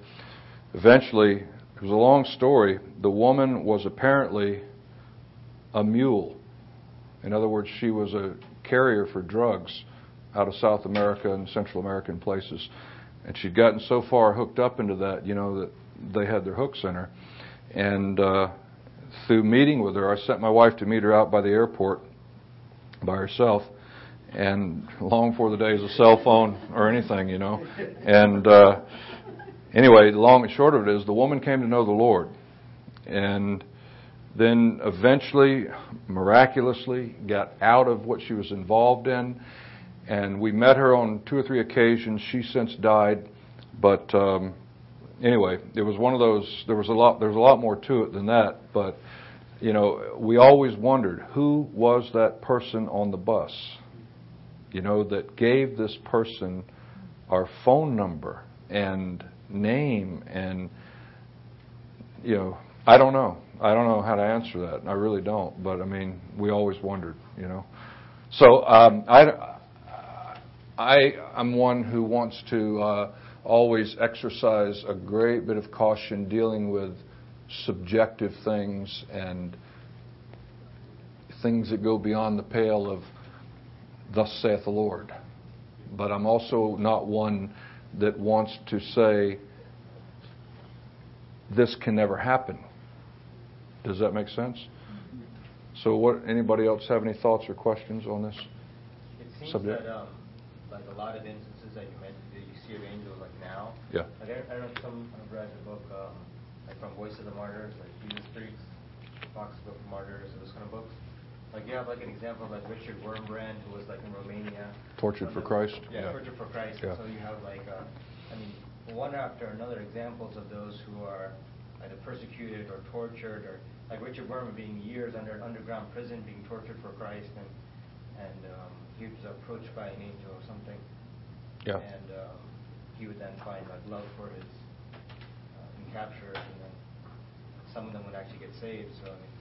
Eventually, it was a long story. The woman was apparently a mule. In other words, she was a carrier for drugs out of South America and Central American places. And she'd gotten so far hooked up into that, you know, that they had their hooks in her. And uh, through meeting with her, I sent my wife to meet her out by the airport by herself, and long before the days of cell phone or anything, you know. And uh, anyway, the long and short of it is, the woman came to know the Lord, and then eventually, miraculously, got out of what she was involved in. And we met her on two or three occasions. She since died, but um, anyway, it was one of those. There was a lot. There was a lot more to it than that. But you know, we always wondered who was that person on the bus. You know, that gave this person our phone number and name and you know, I don't know. I don't know how to answer that. I really don't. But I mean, we always wondered. You know, so um, I. I am one who wants to uh, always exercise a great bit of caution dealing with subjective things and things that go beyond the pale of thus saith the Lord. But I'm also not one that wants to say this can never happen. Does that make sense? So, what? Anybody else have any thoughts or questions on this It seems subject? that, um, like a lot of instances that you mentioned, that you see of angels like now. Yeah. Like I, I don't know some have read the book, um, like from Voice of the Martyrs, like Jesus Freaks, Fox Book of Martyrs, those kind of books. Like you have like an example of like Richard Wurmbrand, who was like in Romania. Tortured for Christ? Yeah, Yeah. tortured for Christ. Yeah. So you have like, uh, I mean, one after another examples of those who are either persecuted or tortured, or like Richard Wurmbrand being years under an underground prison, being tortured for Christ, and and um, he was approached by an angel or something. Yeah. And um, he would then find like love for his uh, being captured, and then some of them would actually get saved. So I mean,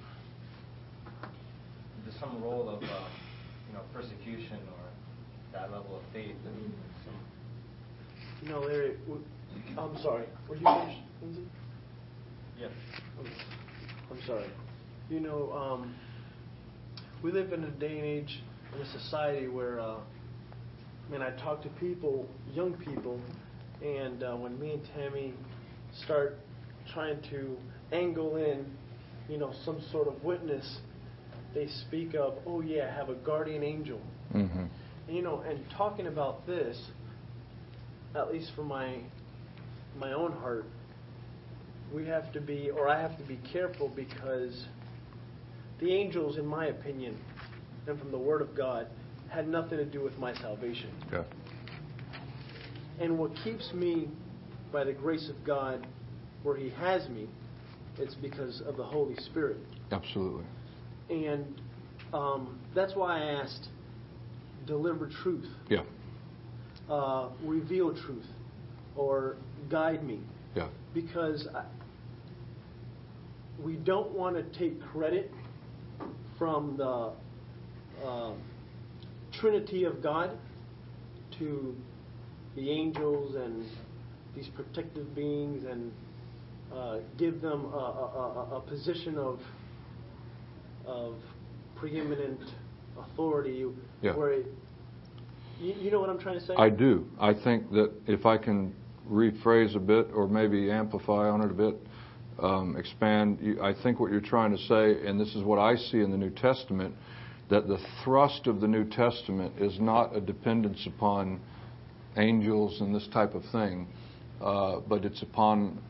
there's some role of um, you know persecution or that level of faith. And some, You know, Larry, w- I'm sorry. Were you finished, Lindsay? yeah. I'm, I'm sorry. You know, um, we live in a day and age in a society where, uh, man, I talk to people, young people, and uh, when me and Tammy start trying to angle in, you know, some sort of witness, they speak of, oh yeah, have a guardian angel. Mm-hmm. And, you know, and talking about this, at least for my my own heart, we have to be, or I have to be careful because the angels, in my opinion, and from the Word of God, had nothing to do with my salvation. Yeah. And what keeps me, by the grace of God, where He has me, it's because of the Holy Spirit. Absolutely. And um, that's why I asked, deliver truth, Yeah. uh, reveal truth, or guide me. Yeah. Because I, we don't want to take credit from the uh, Trinity of God to the angels and these protective beings and uh, give them a, a, a, a position of of preeminent authority Yeah. where it, you, you know what I'm trying to say? I do. I think that if I can rephrase a bit or maybe amplify on it a bit, um, expand, you, I think what you're trying to say, and this is what I see in the New Testament, that the thrust of the New Testament is not a dependence upon angels and this type of thing, uh, but it's upon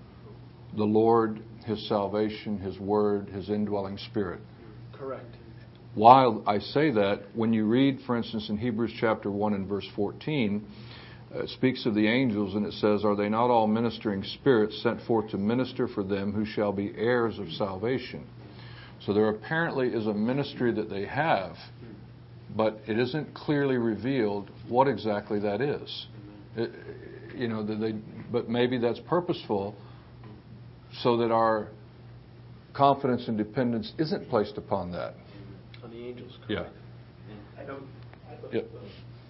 the Lord, His salvation, His Word, His indwelling Spirit. Correct. While I say that, when you read, for instance, in Hebrews chapter 1 and verse 14, uh, it speaks of the angels and it says, Are they not all ministering spirits sent forth to minister for them who shall be heirs of salvation? So there apparently is a ministry that they have, but it isn't clearly revealed what exactly that is. It, you know, they, but maybe that's purposeful so that our confidence and dependence isn't placed upon that. On the angels. Yeah. Correct. I don't. Yeah.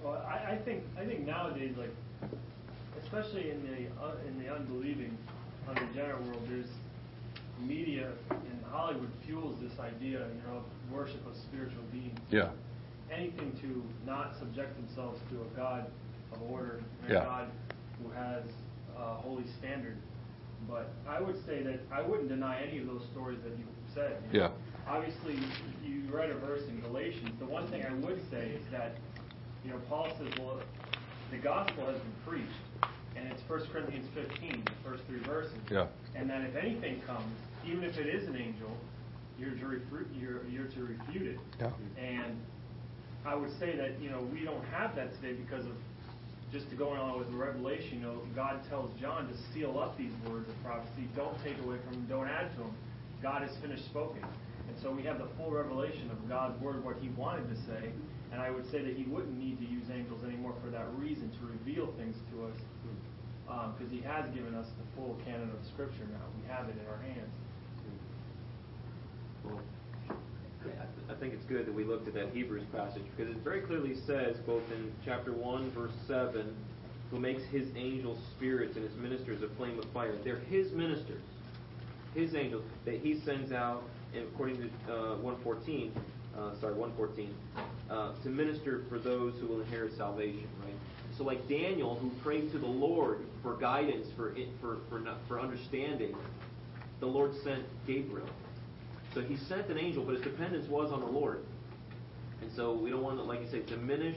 Well, I, I think I think nowadays, like, especially in the uh, in the unbelieving, unregenerate world, there's media and Hollywood fuels this idea, you know, of worship of spiritual beings. Yeah. Anything to not subject themselves to a God of order, and Yeah. a God who has a holy standard. But I would say that I wouldn't deny any of those stories that you said. you know. Yeah. Obviously, you read a verse in Galatians. The one thing I would say is that, you know, Paul says, well, the gospel has been preached, and it's 1 Corinthians 15, the first three verses. Yeah. And that if anything comes, even if it is an angel, you're to, refute, you're, you're to refute it. Yeah. And I would say that, you know, we don't have that today because of just to go along with the revelation, you know, God tells John to seal up these words of prophecy. Don't take away from them, don't add to them. God has finished spoken. And so we have the full revelation of God's word, what he wanted to say. And I would say that he wouldn't need to use angels anymore for that reason, to reveal things to us. Um, because he has given us the full canon of Scripture now. We have it in our hands. Well, I- think it's good that we looked at that Hebrews passage because it very clearly says, both in chapter 1, verse 7, who makes his angels spirits and his ministers a flame of fire. They're his ministers, his angels, that he sends out, according to uh, 114, uh, sorry, 114, uh, to minister for those who will inherit salvation, right? So, like Daniel, who prayed to the Lord for guidance, for it, for for not- for understanding, the Lord sent Gabriel. So he sent an angel, but his dependence was on the Lord. And so we don't want to, like you say, diminish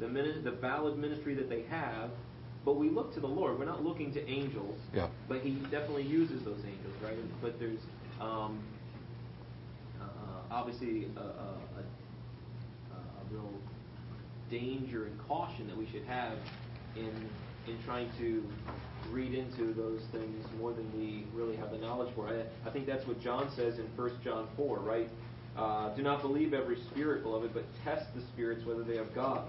the min- the valid ministry that they have. But we look to the Lord. We're not looking to angels. Yeah. But He definitely uses those angels, right? But there's um, uh, obviously a, a, a, a real danger and caution that we should have in in trying to read into those things more than we really have the knowledge for. I, I think that's what John says in 1 John 4, right? Uh, Do not believe every spirit, beloved, but test the spirits whether they have God.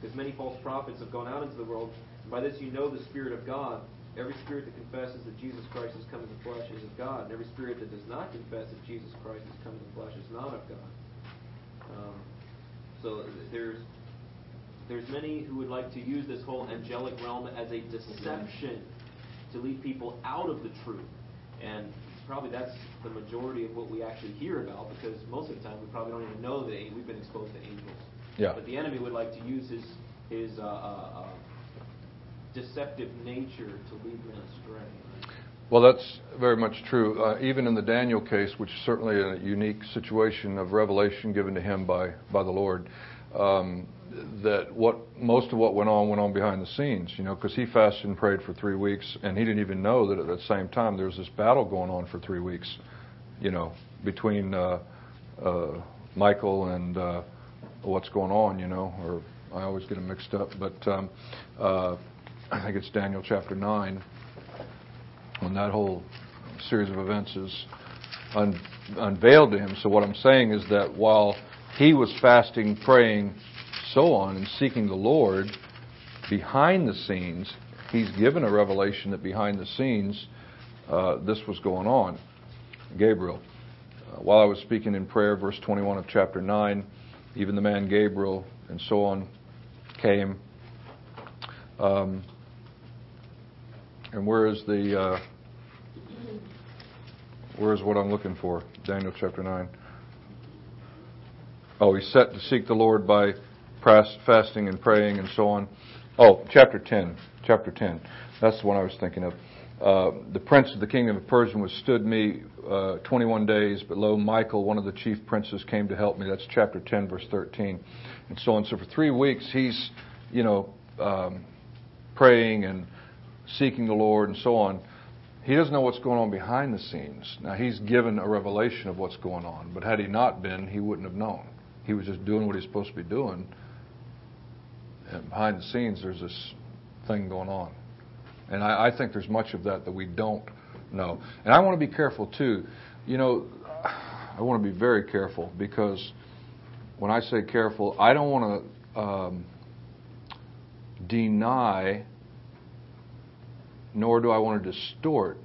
Because many false prophets have gone out into the world. And by this you know the Spirit of God. Every spirit that confesses that Jesus Christ has come in the flesh is of God. And every spirit that does not confess that Jesus Christ has come in the flesh is not of God. Um, so there's there's many who would like to use this whole angelic realm as a deception to lead people out of the truth. And probably that's the majority of what we actually hear about because most of the time we probably don't even know that we've been exposed to angels. Yeah. But the enemy would like to use his his uh, uh, uh, deceptive nature to lead men astray. Well, that's very much true. Uh, even in the Daniel case, which is certainly a unique situation of revelation given to him by, by the Lord, um, that what most of what went on went on behind the scenes, you know, because he fasted and prayed for three weeks, and he didn't even know that at the same time there was this battle going on for three weeks, you know, between uh, uh, Michael and uh, what's going on, you know, or I always get them mixed up, but um, uh, I think it's Daniel chapter 9 when that whole series of events is un- unveiled to him. So what I'm saying is that while he was fasting, praying, so on, and seeking the Lord, behind the scenes, he's given a revelation that behind the scenes, uh, this was going on. Gabriel. Uh, while I was speaking in prayer, verse 21 of chapter 9, even the man Gabriel and so on came. Um, and where is the uh, Where's what I'm looking for? Daniel chapter 9. Oh, he's set to seek the Lord by fasting and praying and so on. Oh, chapter 10. Chapter 10. That's the one I was thinking of. Uh, the prince of the kingdom of Persia withstood me uh, 21 days, but lo, Michael, one of the chief princes, came to help me. That's chapter 10, verse 13, and so on. So for three weeks, he's, you know, um, praying and seeking the Lord and so on. He doesn't know what's going on behind the scenes. Now, he's given a revelation of what's going on, but had he not been, he wouldn't have known. He was just doing what he's supposed to be doing. And behind the scenes, there's this thing going on. And I, I think there's much of that that we don't know. And I want to be careful, too. You know, I want to be very careful because when I say careful, I don't want to um, deny nor do I want to distort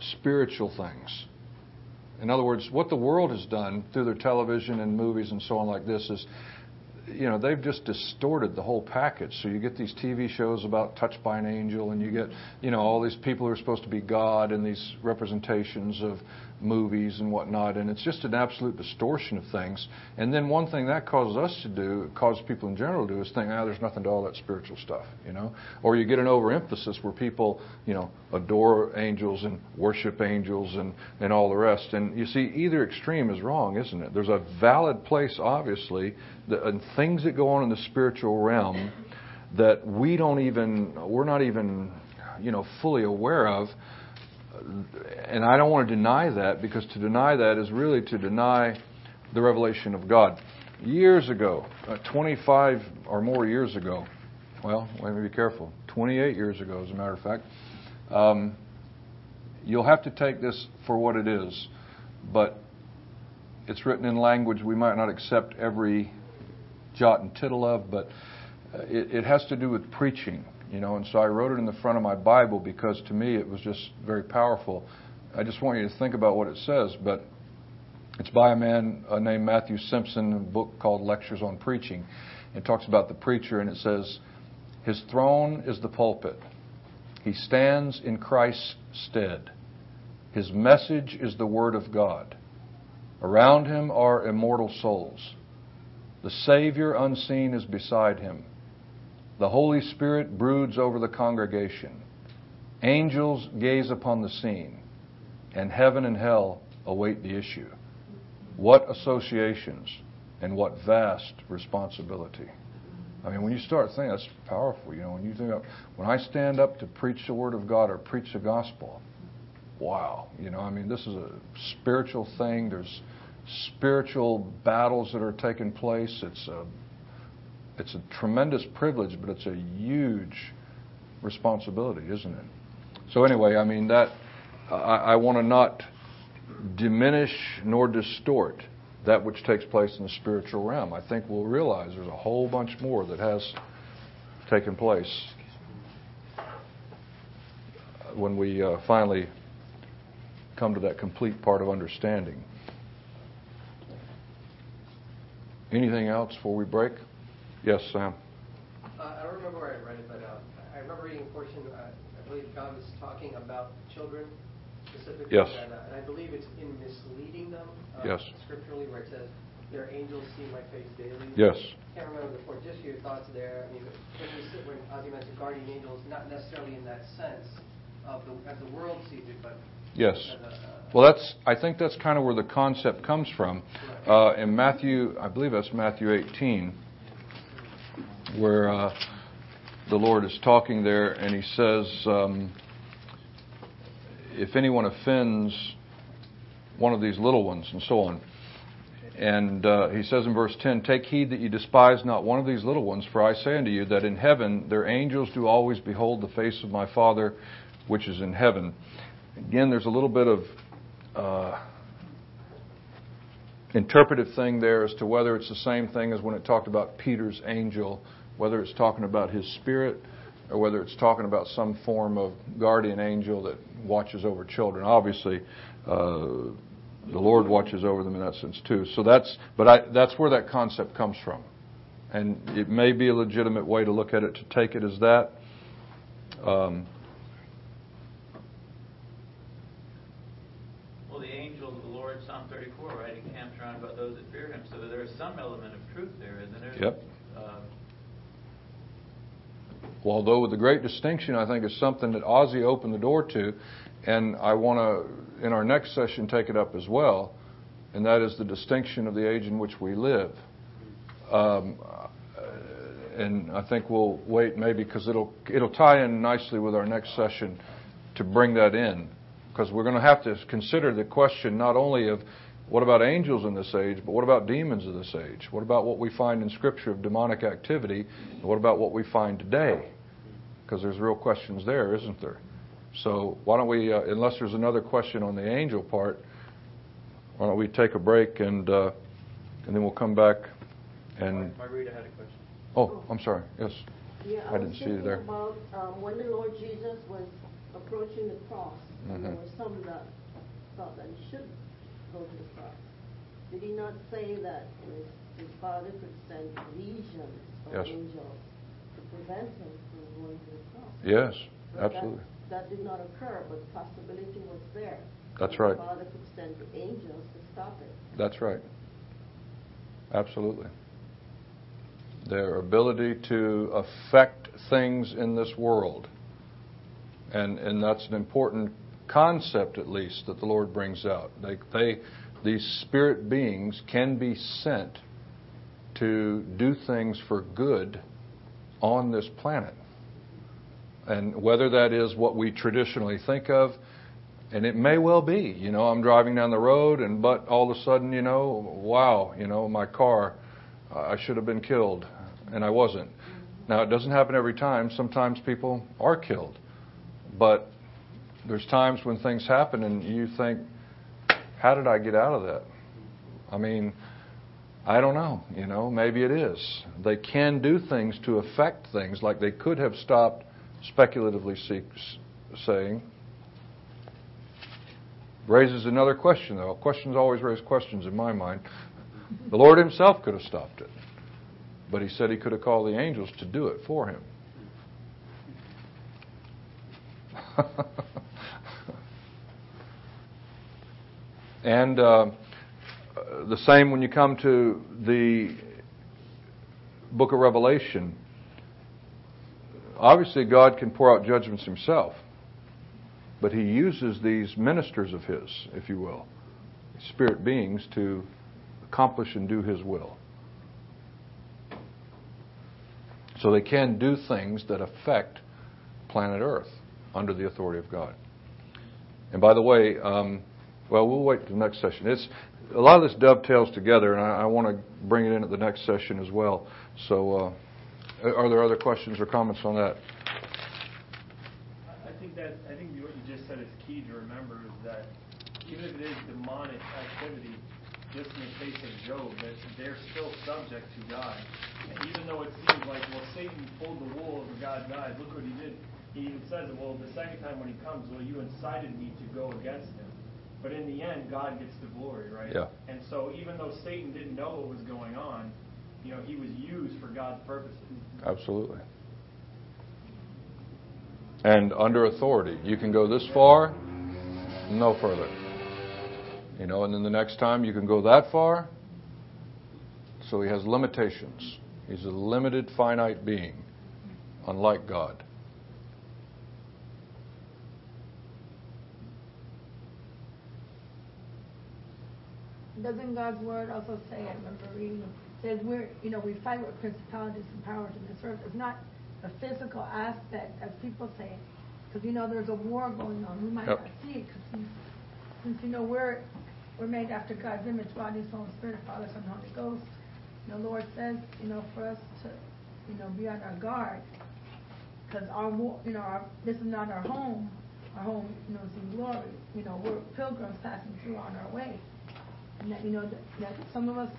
spiritual things. In other words, what the world has done through their television and movies and so on like this is, you know, they've just distorted the whole package. So you get these TV shows about touched by an angel, and you get, you know, all these people who are supposed to be God and these representations of movies and whatnot, and it's just an absolute distortion of things. And then one thing that causes us to do, causes people in general to do, is think, ah, there's nothing to all that spiritual stuff, you know. Or you get an overemphasis where people, you know, adore angels and worship angels and and all the rest. And you see, either extreme is wrong, isn't it? There's a valid place, obviously, that, and things that go on in the spiritual realm that we don't even, we're not even, you know, fully aware of and I don't want to deny that because to deny that is really to deny the revelation of God. Years ago, uh, 25 or more years ago, well, let me be careful, 28 years ago, as a matter of fact, um, you'll have to take this for what it is, but it's written in language we might not accept every jot and tittle of, but uh, it, it has to do with preaching you know, and so I wrote it in the front of my Bible because to me it was just very powerful. I just want you to think about what it says, but it's by a man uh, named Matthew Simpson, a book called Lectures on Preaching. It talks about the preacher, and it says, His throne is the pulpit. He stands in Christ's stead. His message is the Word of God. Around him are immortal souls. The Savior unseen is beside him. The Holy Spirit broods over the congregation. Angels gaze upon the scene, and heaven and hell await the issue. What associations and what vast responsibility. I mean, when you start thinking, that's powerful. You know, when you think of, when I stand up to preach the Word of God or preach the gospel, wow. You know, I mean, this is a spiritual thing. There's spiritual battles that are taking place. It's a it's a tremendous privilege, but it's a huge responsibility, isn't it? So anyway, I mean that I, I want to not diminish nor distort that which takes place in the spiritual realm. I think we'll realize there's a whole bunch more that has taken place when we uh, finally come to that complete part of understanding. Anything else before we break? Yes, Sam. Uh, I don't remember where I read it, but uh, I remember reading a portion. Uh, I believe God was talking about children specifically. Yes. And, uh, and I believe it's in misleading them. Uh, yes. Scripturally, where it says, "Their angels see my face daily." Yes. I can't remember the point. Just your thoughts there. I mean, when we sit, when Ozzy mentioned guardian angels, not necessarily in that sense of the as the world sees it, but Yes. as a, uh, Well, that's. I think that's kind of where the concept comes from. Uh, in Matthew, I believe that's Matthew 18 where uh, the Lord is talking there, and He says, um, "If anyone offends one of these little ones," and so on. And uh, He says in verse 10, "Take heed that you despise not one of these little ones, for I say unto you that in heaven their angels do always behold the face of my Father, which is in heaven." Again, there's a little bit of uh, interpretive thing there as to whether it's the same thing as when it talked about Peter's angel whether it's talking about his spirit or whether it's talking about some form of guardian angel that watches over children. Obviously, uh, the Lord watches over them in that sense too. So that's, but I, that's where that concept comes from, and it may be a legitimate way to look at it to take it as that. Um, angel of the Lord, Psalm 34, right? He camps around about those that fear him. So there is some element of truth there, isn't there? Yep. Uh, Although with the great distinction, I think is something that Ozzy opened the door to, and I want to, in our next session, take it up as well, and that is the distinction of the age in which we live. Um, and I think we'll wait maybe because it'll it'll tie in nicely with our next session to bring that in because we're going to have to consider the question not only of what about angels in this age, but what about demons of this age? What about what we find in Scripture of demonic activity? And what about what we find today? Because there's real questions there, isn't there? So why don't we, uh, unless there's another question on the angel part, why don't we take a break and uh, and then we'll come back and. Margarita had a question. Oh, I'm sorry. Yes. Yeah, I I didn't see you thinking there. about um, when the Lord Jesus was approaching the cross. There Mhm. were some that thought that he should go to the cross. Did he not say that his, his father could send legions of Yes. angels to prevent him from going to the cross? Yes, But that- absolutely. That did not occur, but the possibility was there. That's right. The father could send the angels to stop it. That's right. Absolutely. Their ability to affect things in this world. And, and that's an important concept, at least, that the Lord brings out. They, they, these spirit beings can be sent to do things for good on this planet. And whether that is what we traditionally think of, and it may well be, you know, I'm driving down the road and but all of a sudden, you know, wow, you know, my car, I should have been killed and I wasn't. Now, it doesn't happen every time. Sometimes people are killed. But there's times when things happen and you think, how did I get out of that? I mean, I don't know, you know, maybe it is. They can do things to affect things like they could have stopped speculatively seek, saying. Raises another question, though. Questions always raise questions in my mind. The Lord Himself could have stopped it, but He said He could have called the angels to do it for Him. and uh, the same when you come to the book of Revelation. Obviously, God can pour out judgments Himself, but He uses these ministers of His, if you will, spirit beings, to accomplish and do His will. So they can do things that affect planet Earth under the authority of God. And by the way, um, well, we'll wait till the next session. It's a lot of this dovetails together, and I, I want to bring it in at the next session as well. So, uh, Uh, are there other questions or comments on that? I think that I think what you just said is key to remember is that even if it is demonic activity, just in the case of Job, that they're still subject to God. And even though it seems like, well, Satan pulled the wool over God's eyes, look what he did. He even says, well, the second time when he comes, well, you incited me to go against him. But in the end, God gets the glory, right? Yeah. And so even though Satan didn't know what was going on, you know, he was used for God's purposes. Absolutely. And under authority. You can go this far, no further. You know, and then the next time you can go that far. So he has limitations. He's a limited, finite being, unlike God. Doesn't God's word also say, I remember reading, says we're, you know, we fight with principalities and powers in this earth. It's not a physical aspect, as people say, because, you know, there's a war going on. We might Yep. not see it, because since, you know, we're, we're made after God's image, body, soul, and spirit, Father, Son, Holy Ghost. The Lord says, you know, for us to, you know, be on our guard, because our, war, you know, our, this is not our home. Our home, you know, is in glory. You know, we're pilgrims passing through on our way. And that, you know, that, that some of us,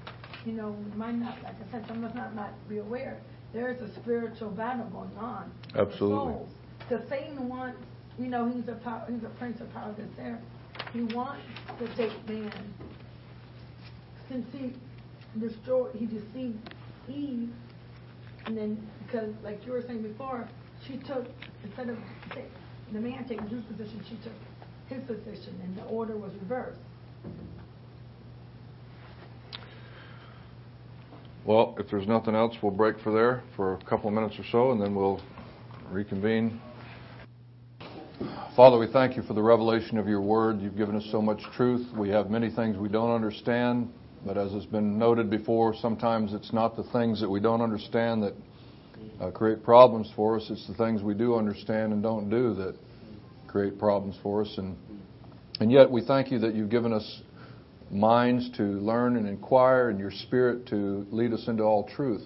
you know, might not, like I said, some of us not, not be aware. There is a spiritual battle going on. Absolutely. Because Satan wants, you know, he's a power, he's a prince of power that's there. He wants to take man. Since he destroyed, he deceived Eve, and then because, like you were saying before, she took instead of the man taking his position, she took his position, and the order was reversed. Well, if there's nothing else, we'll break for there for a couple of minutes or so, and then we'll reconvene. Father, we thank you for the revelation of your word. You've given us so much truth. We have many things we don't understand, but as has been noted before, sometimes it's not the things that we don't understand that uh, create problems for us. It's the things we do understand and don't do that create problems for us. And and yet we thank you that you've given us minds to learn and inquire, and your spirit to lead us into all truth.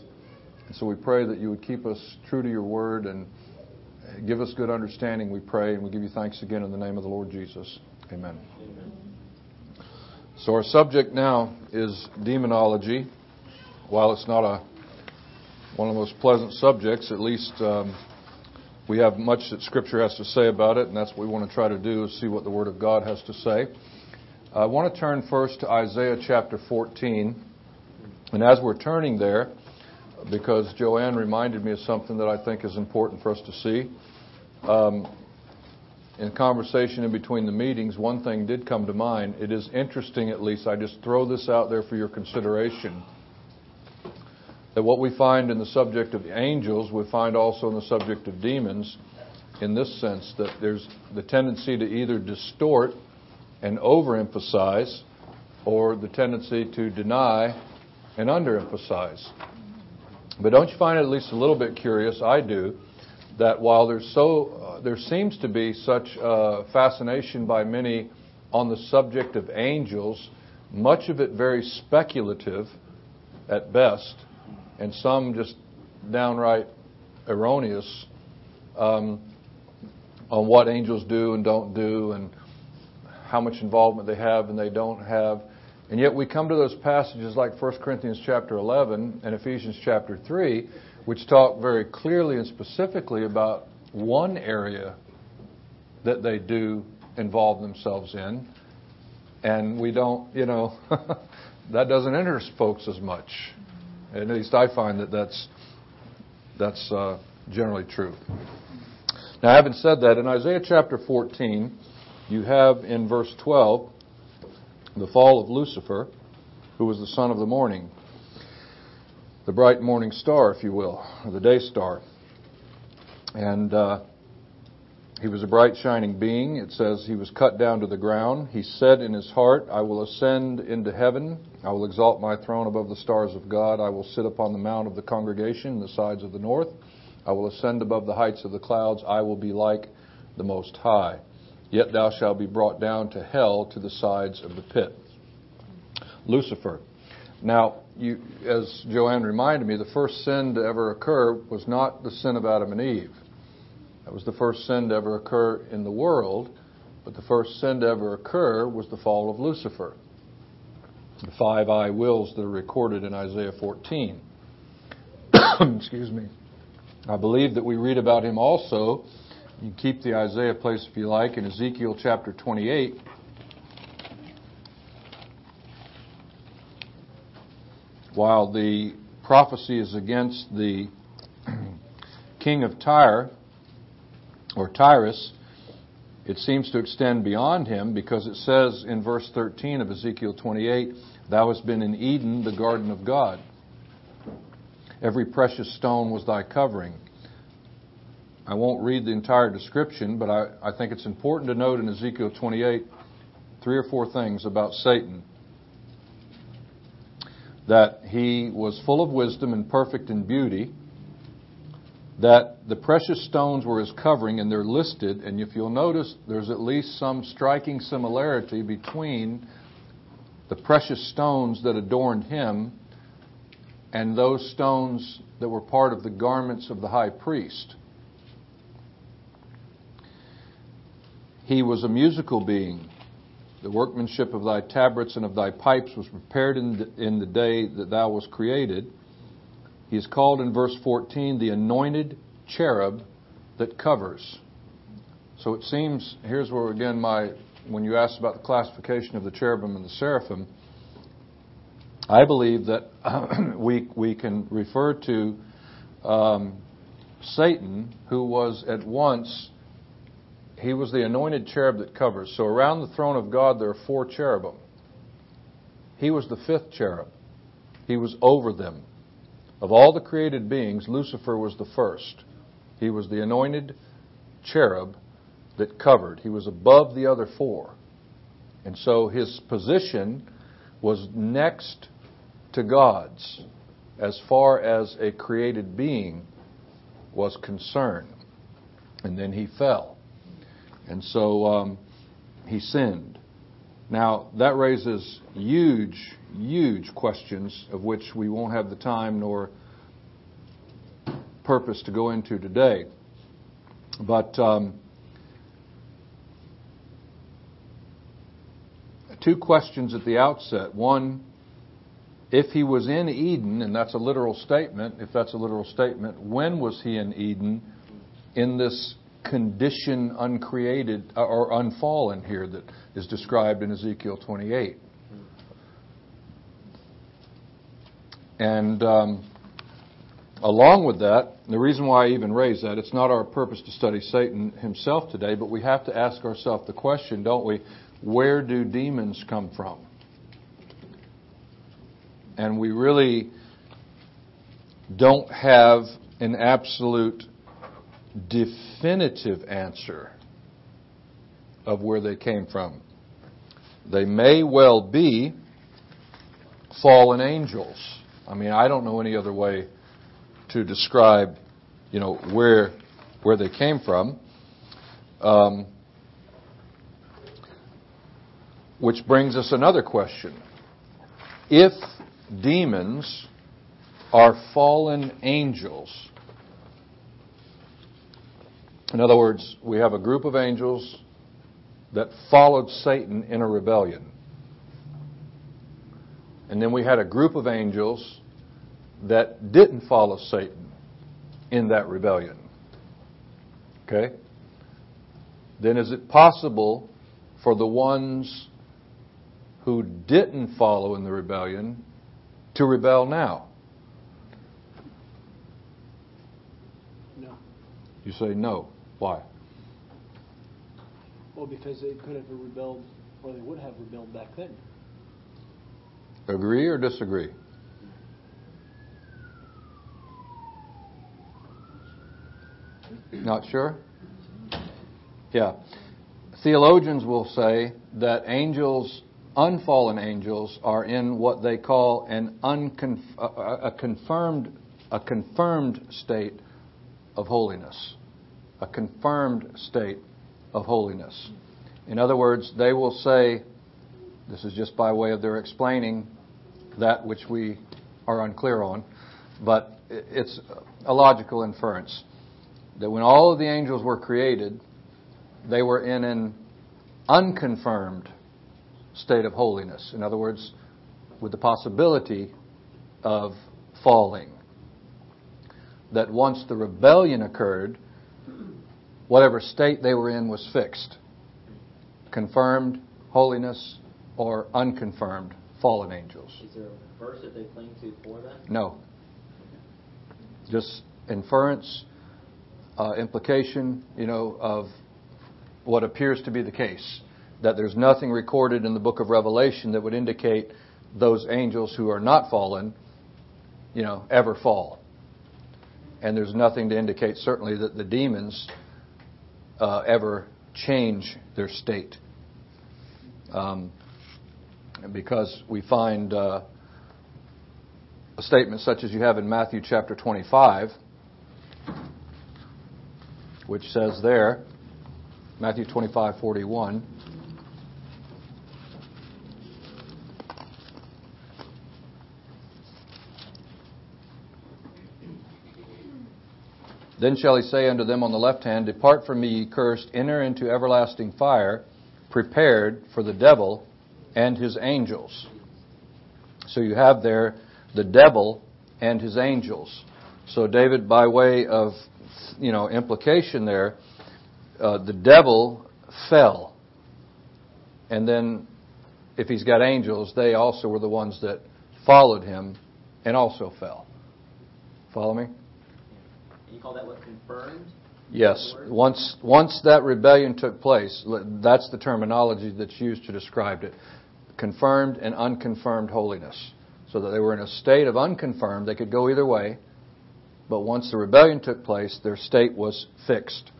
And so we pray that you would keep us true to your word and give us good understanding, we pray, and we give you thanks again in the name of the Lord Jesus. Amen. Amen. So our subject now is demonology. While it's not a one of the most pleasant subjects, at least um, we have much that Scripture has to say about it, and that's what we want to try to do is see what the Word of God has to say. I want to turn first to Isaiah chapter 14. And as we're turning there, because Joanne reminded me of something that I think is important for us to see, um, in conversation in between the meetings, one thing did come to mind. It is interesting, at least, I just throw this out there for your consideration. That what we find in the subject of angels, we find also in the subject of demons, in this sense, that there's the tendency to either distort and overemphasize or the tendency to deny and underemphasize. But don't you find it at least a little bit curious? I do that while there's so uh, there seems to be such uh, fascination by many on the subject of angels, much of it very speculative at best, and some just downright erroneous um, on what angels do and don't do, and how much involvement they have and they don't have. And yet we come to those passages like 1 Corinthians chapter 11 and Ephesians chapter 3, which talk very clearly and specifically about one area that they do involve themselves in. And we don't, you know, that doesn't interest folks as much. At least I find that that's, that's uh, generally true. Now, having said that, in Isaiah chapter 14, you have in verse 12 the fall of Lucifer, who was the son of the morning, the bright morning star, if you will, or the day star. And uh, he was a bright, shining being. It says he was cut down to the ground. He said in his heart, I will ascend into heaven. I will exalt my throne above the stars of God. I will sit upon the mount of the congregation in the sides of the north. I will ascend above the heights of the clouds. I will be like the Most High. Yet thou shalt be brought down to hell to the sides of the pit. Lucifer. Now, you, as Joanne reminded me, the first sin to ever occur was not the sin of Adam and Eve. That was the first sin to ever occur in the world, but the first sin to ever occur was the fall of Lucifer. The five I wills that are recorded in Isaiah 14. Excuse me. I believe that we read about him also you can keep the Isaiah place if you like in Ezekiel chapter 28. While the prophecy is against the king of Tyre or Tyrus, it seems to extend beyond him because it says in verse 13 of Ezekiel 28, Thou hast been in Eden, the garden of God. Every precious stone was thy covering. I won't read the entire description, but I, I think it's important to note in Ezekiel 28 three or four things about Satan. That he was full of wisdom and perfect in beauty. That the precious stones were his covering, and they're listed. And if you'll notice, there's at least some striking similarity between the precious stones that adorned him and those stones that were part of the garments of the high priest. He was a musical being. The workmanship of thy tabrets and of thy pipes was prepared in the, in the day that thou was created. He is called in verse 14 the anointed cherub that covers. So it seems, here's where again my, when you asked about the classification of the cherubim and the seraphim, I believe that we, we can refer to um, Satan, who was at once he was the anointed cherub that covers. So around the throne of God there are four cherubim. he was the fifth cherub. He was over them. Of all the created beings, Lucifer was the first. He was the anointed cherub that covered. He was above the other four. And so his position was next to God's as far as a created being was concerned. And then he fell. And so um, he sinned. Now, that raises huge, huge questions of which we won't have the time nor purpose to go into today. But um, two questions at the outset. One, if he was in Eden, and that's a literal statement, if that's a literal statement, when was he in Eden in this condition uncreated uh, or unfallen here that is described in Ezekiel 28? And um, along with that, the reason why I even raise that, it's not our purpose to study Satan himself today, but we have to ask ourselves the question, don't we? Where do demons come from? And we really don't have an absolute definitive answer of where they came from. They may well be fallen angels. I mean, I don't know any other way to describe, you know, where where they came from. Um, which brings us another question: If demons are fallen angels, in other words, we have a group of angels that followed Satan in a rebellion. And then we had a group of angels that didn't follow Satan in that rebellion. Okay? Then is it possible for the ones who didn't follow in the rebellion to rebel now? No. You say no. Why? Well, because they could have rebelled, or they would have rebelled back then. Agree or disagree? Not sure? Yeah. Theologians will say that angels, unfallen angels, are in what they call an unconf- a, confirmed a confirmed state of holiness. A confirmed state of holiness. In other words, they will say, this is just by way of their explaining that which we are unclear on, but it's a logical inference that when all of the angels were created, they were in an unconfirmed state of holiness. In other words, with the possibility of falling. That once the rebellion occurred, whatever state they were in was fixed. Confirmed holiness or unconfirmed fallen angels. Is there a verse that they cling to for that? No. Just inference uh, implication, you know, of what appears to be the case. That there's nothing recorded in the book of Revelation that would indicate those angels who are not fallen, you know, ever fall. And there's nothing to indicate, certainly, that the demons uh, ever change their state. Um, because we find uh, a statement such as you have in Matthew chapter 25 which says there, Matthew 25, 41. Then shall he say unto them on the left hand, Depart from me, ye cursed, enter into everlasting fire, prepared for the devil and his angels. So you have there the devil and his angels. So David, by way of you know implication there. Uh, the devil fell, and then if he's got angels, they also were the ones that followed him and also fell. Follow me? You call that what confirmed? Yes. Once once that rebellion took place, that's the terminology that's used to describe it. confirmed and unconfirmed holiness. So that they were in a state of unconfirmed, they could go either way, but once the rebellion took place, their state was fixed.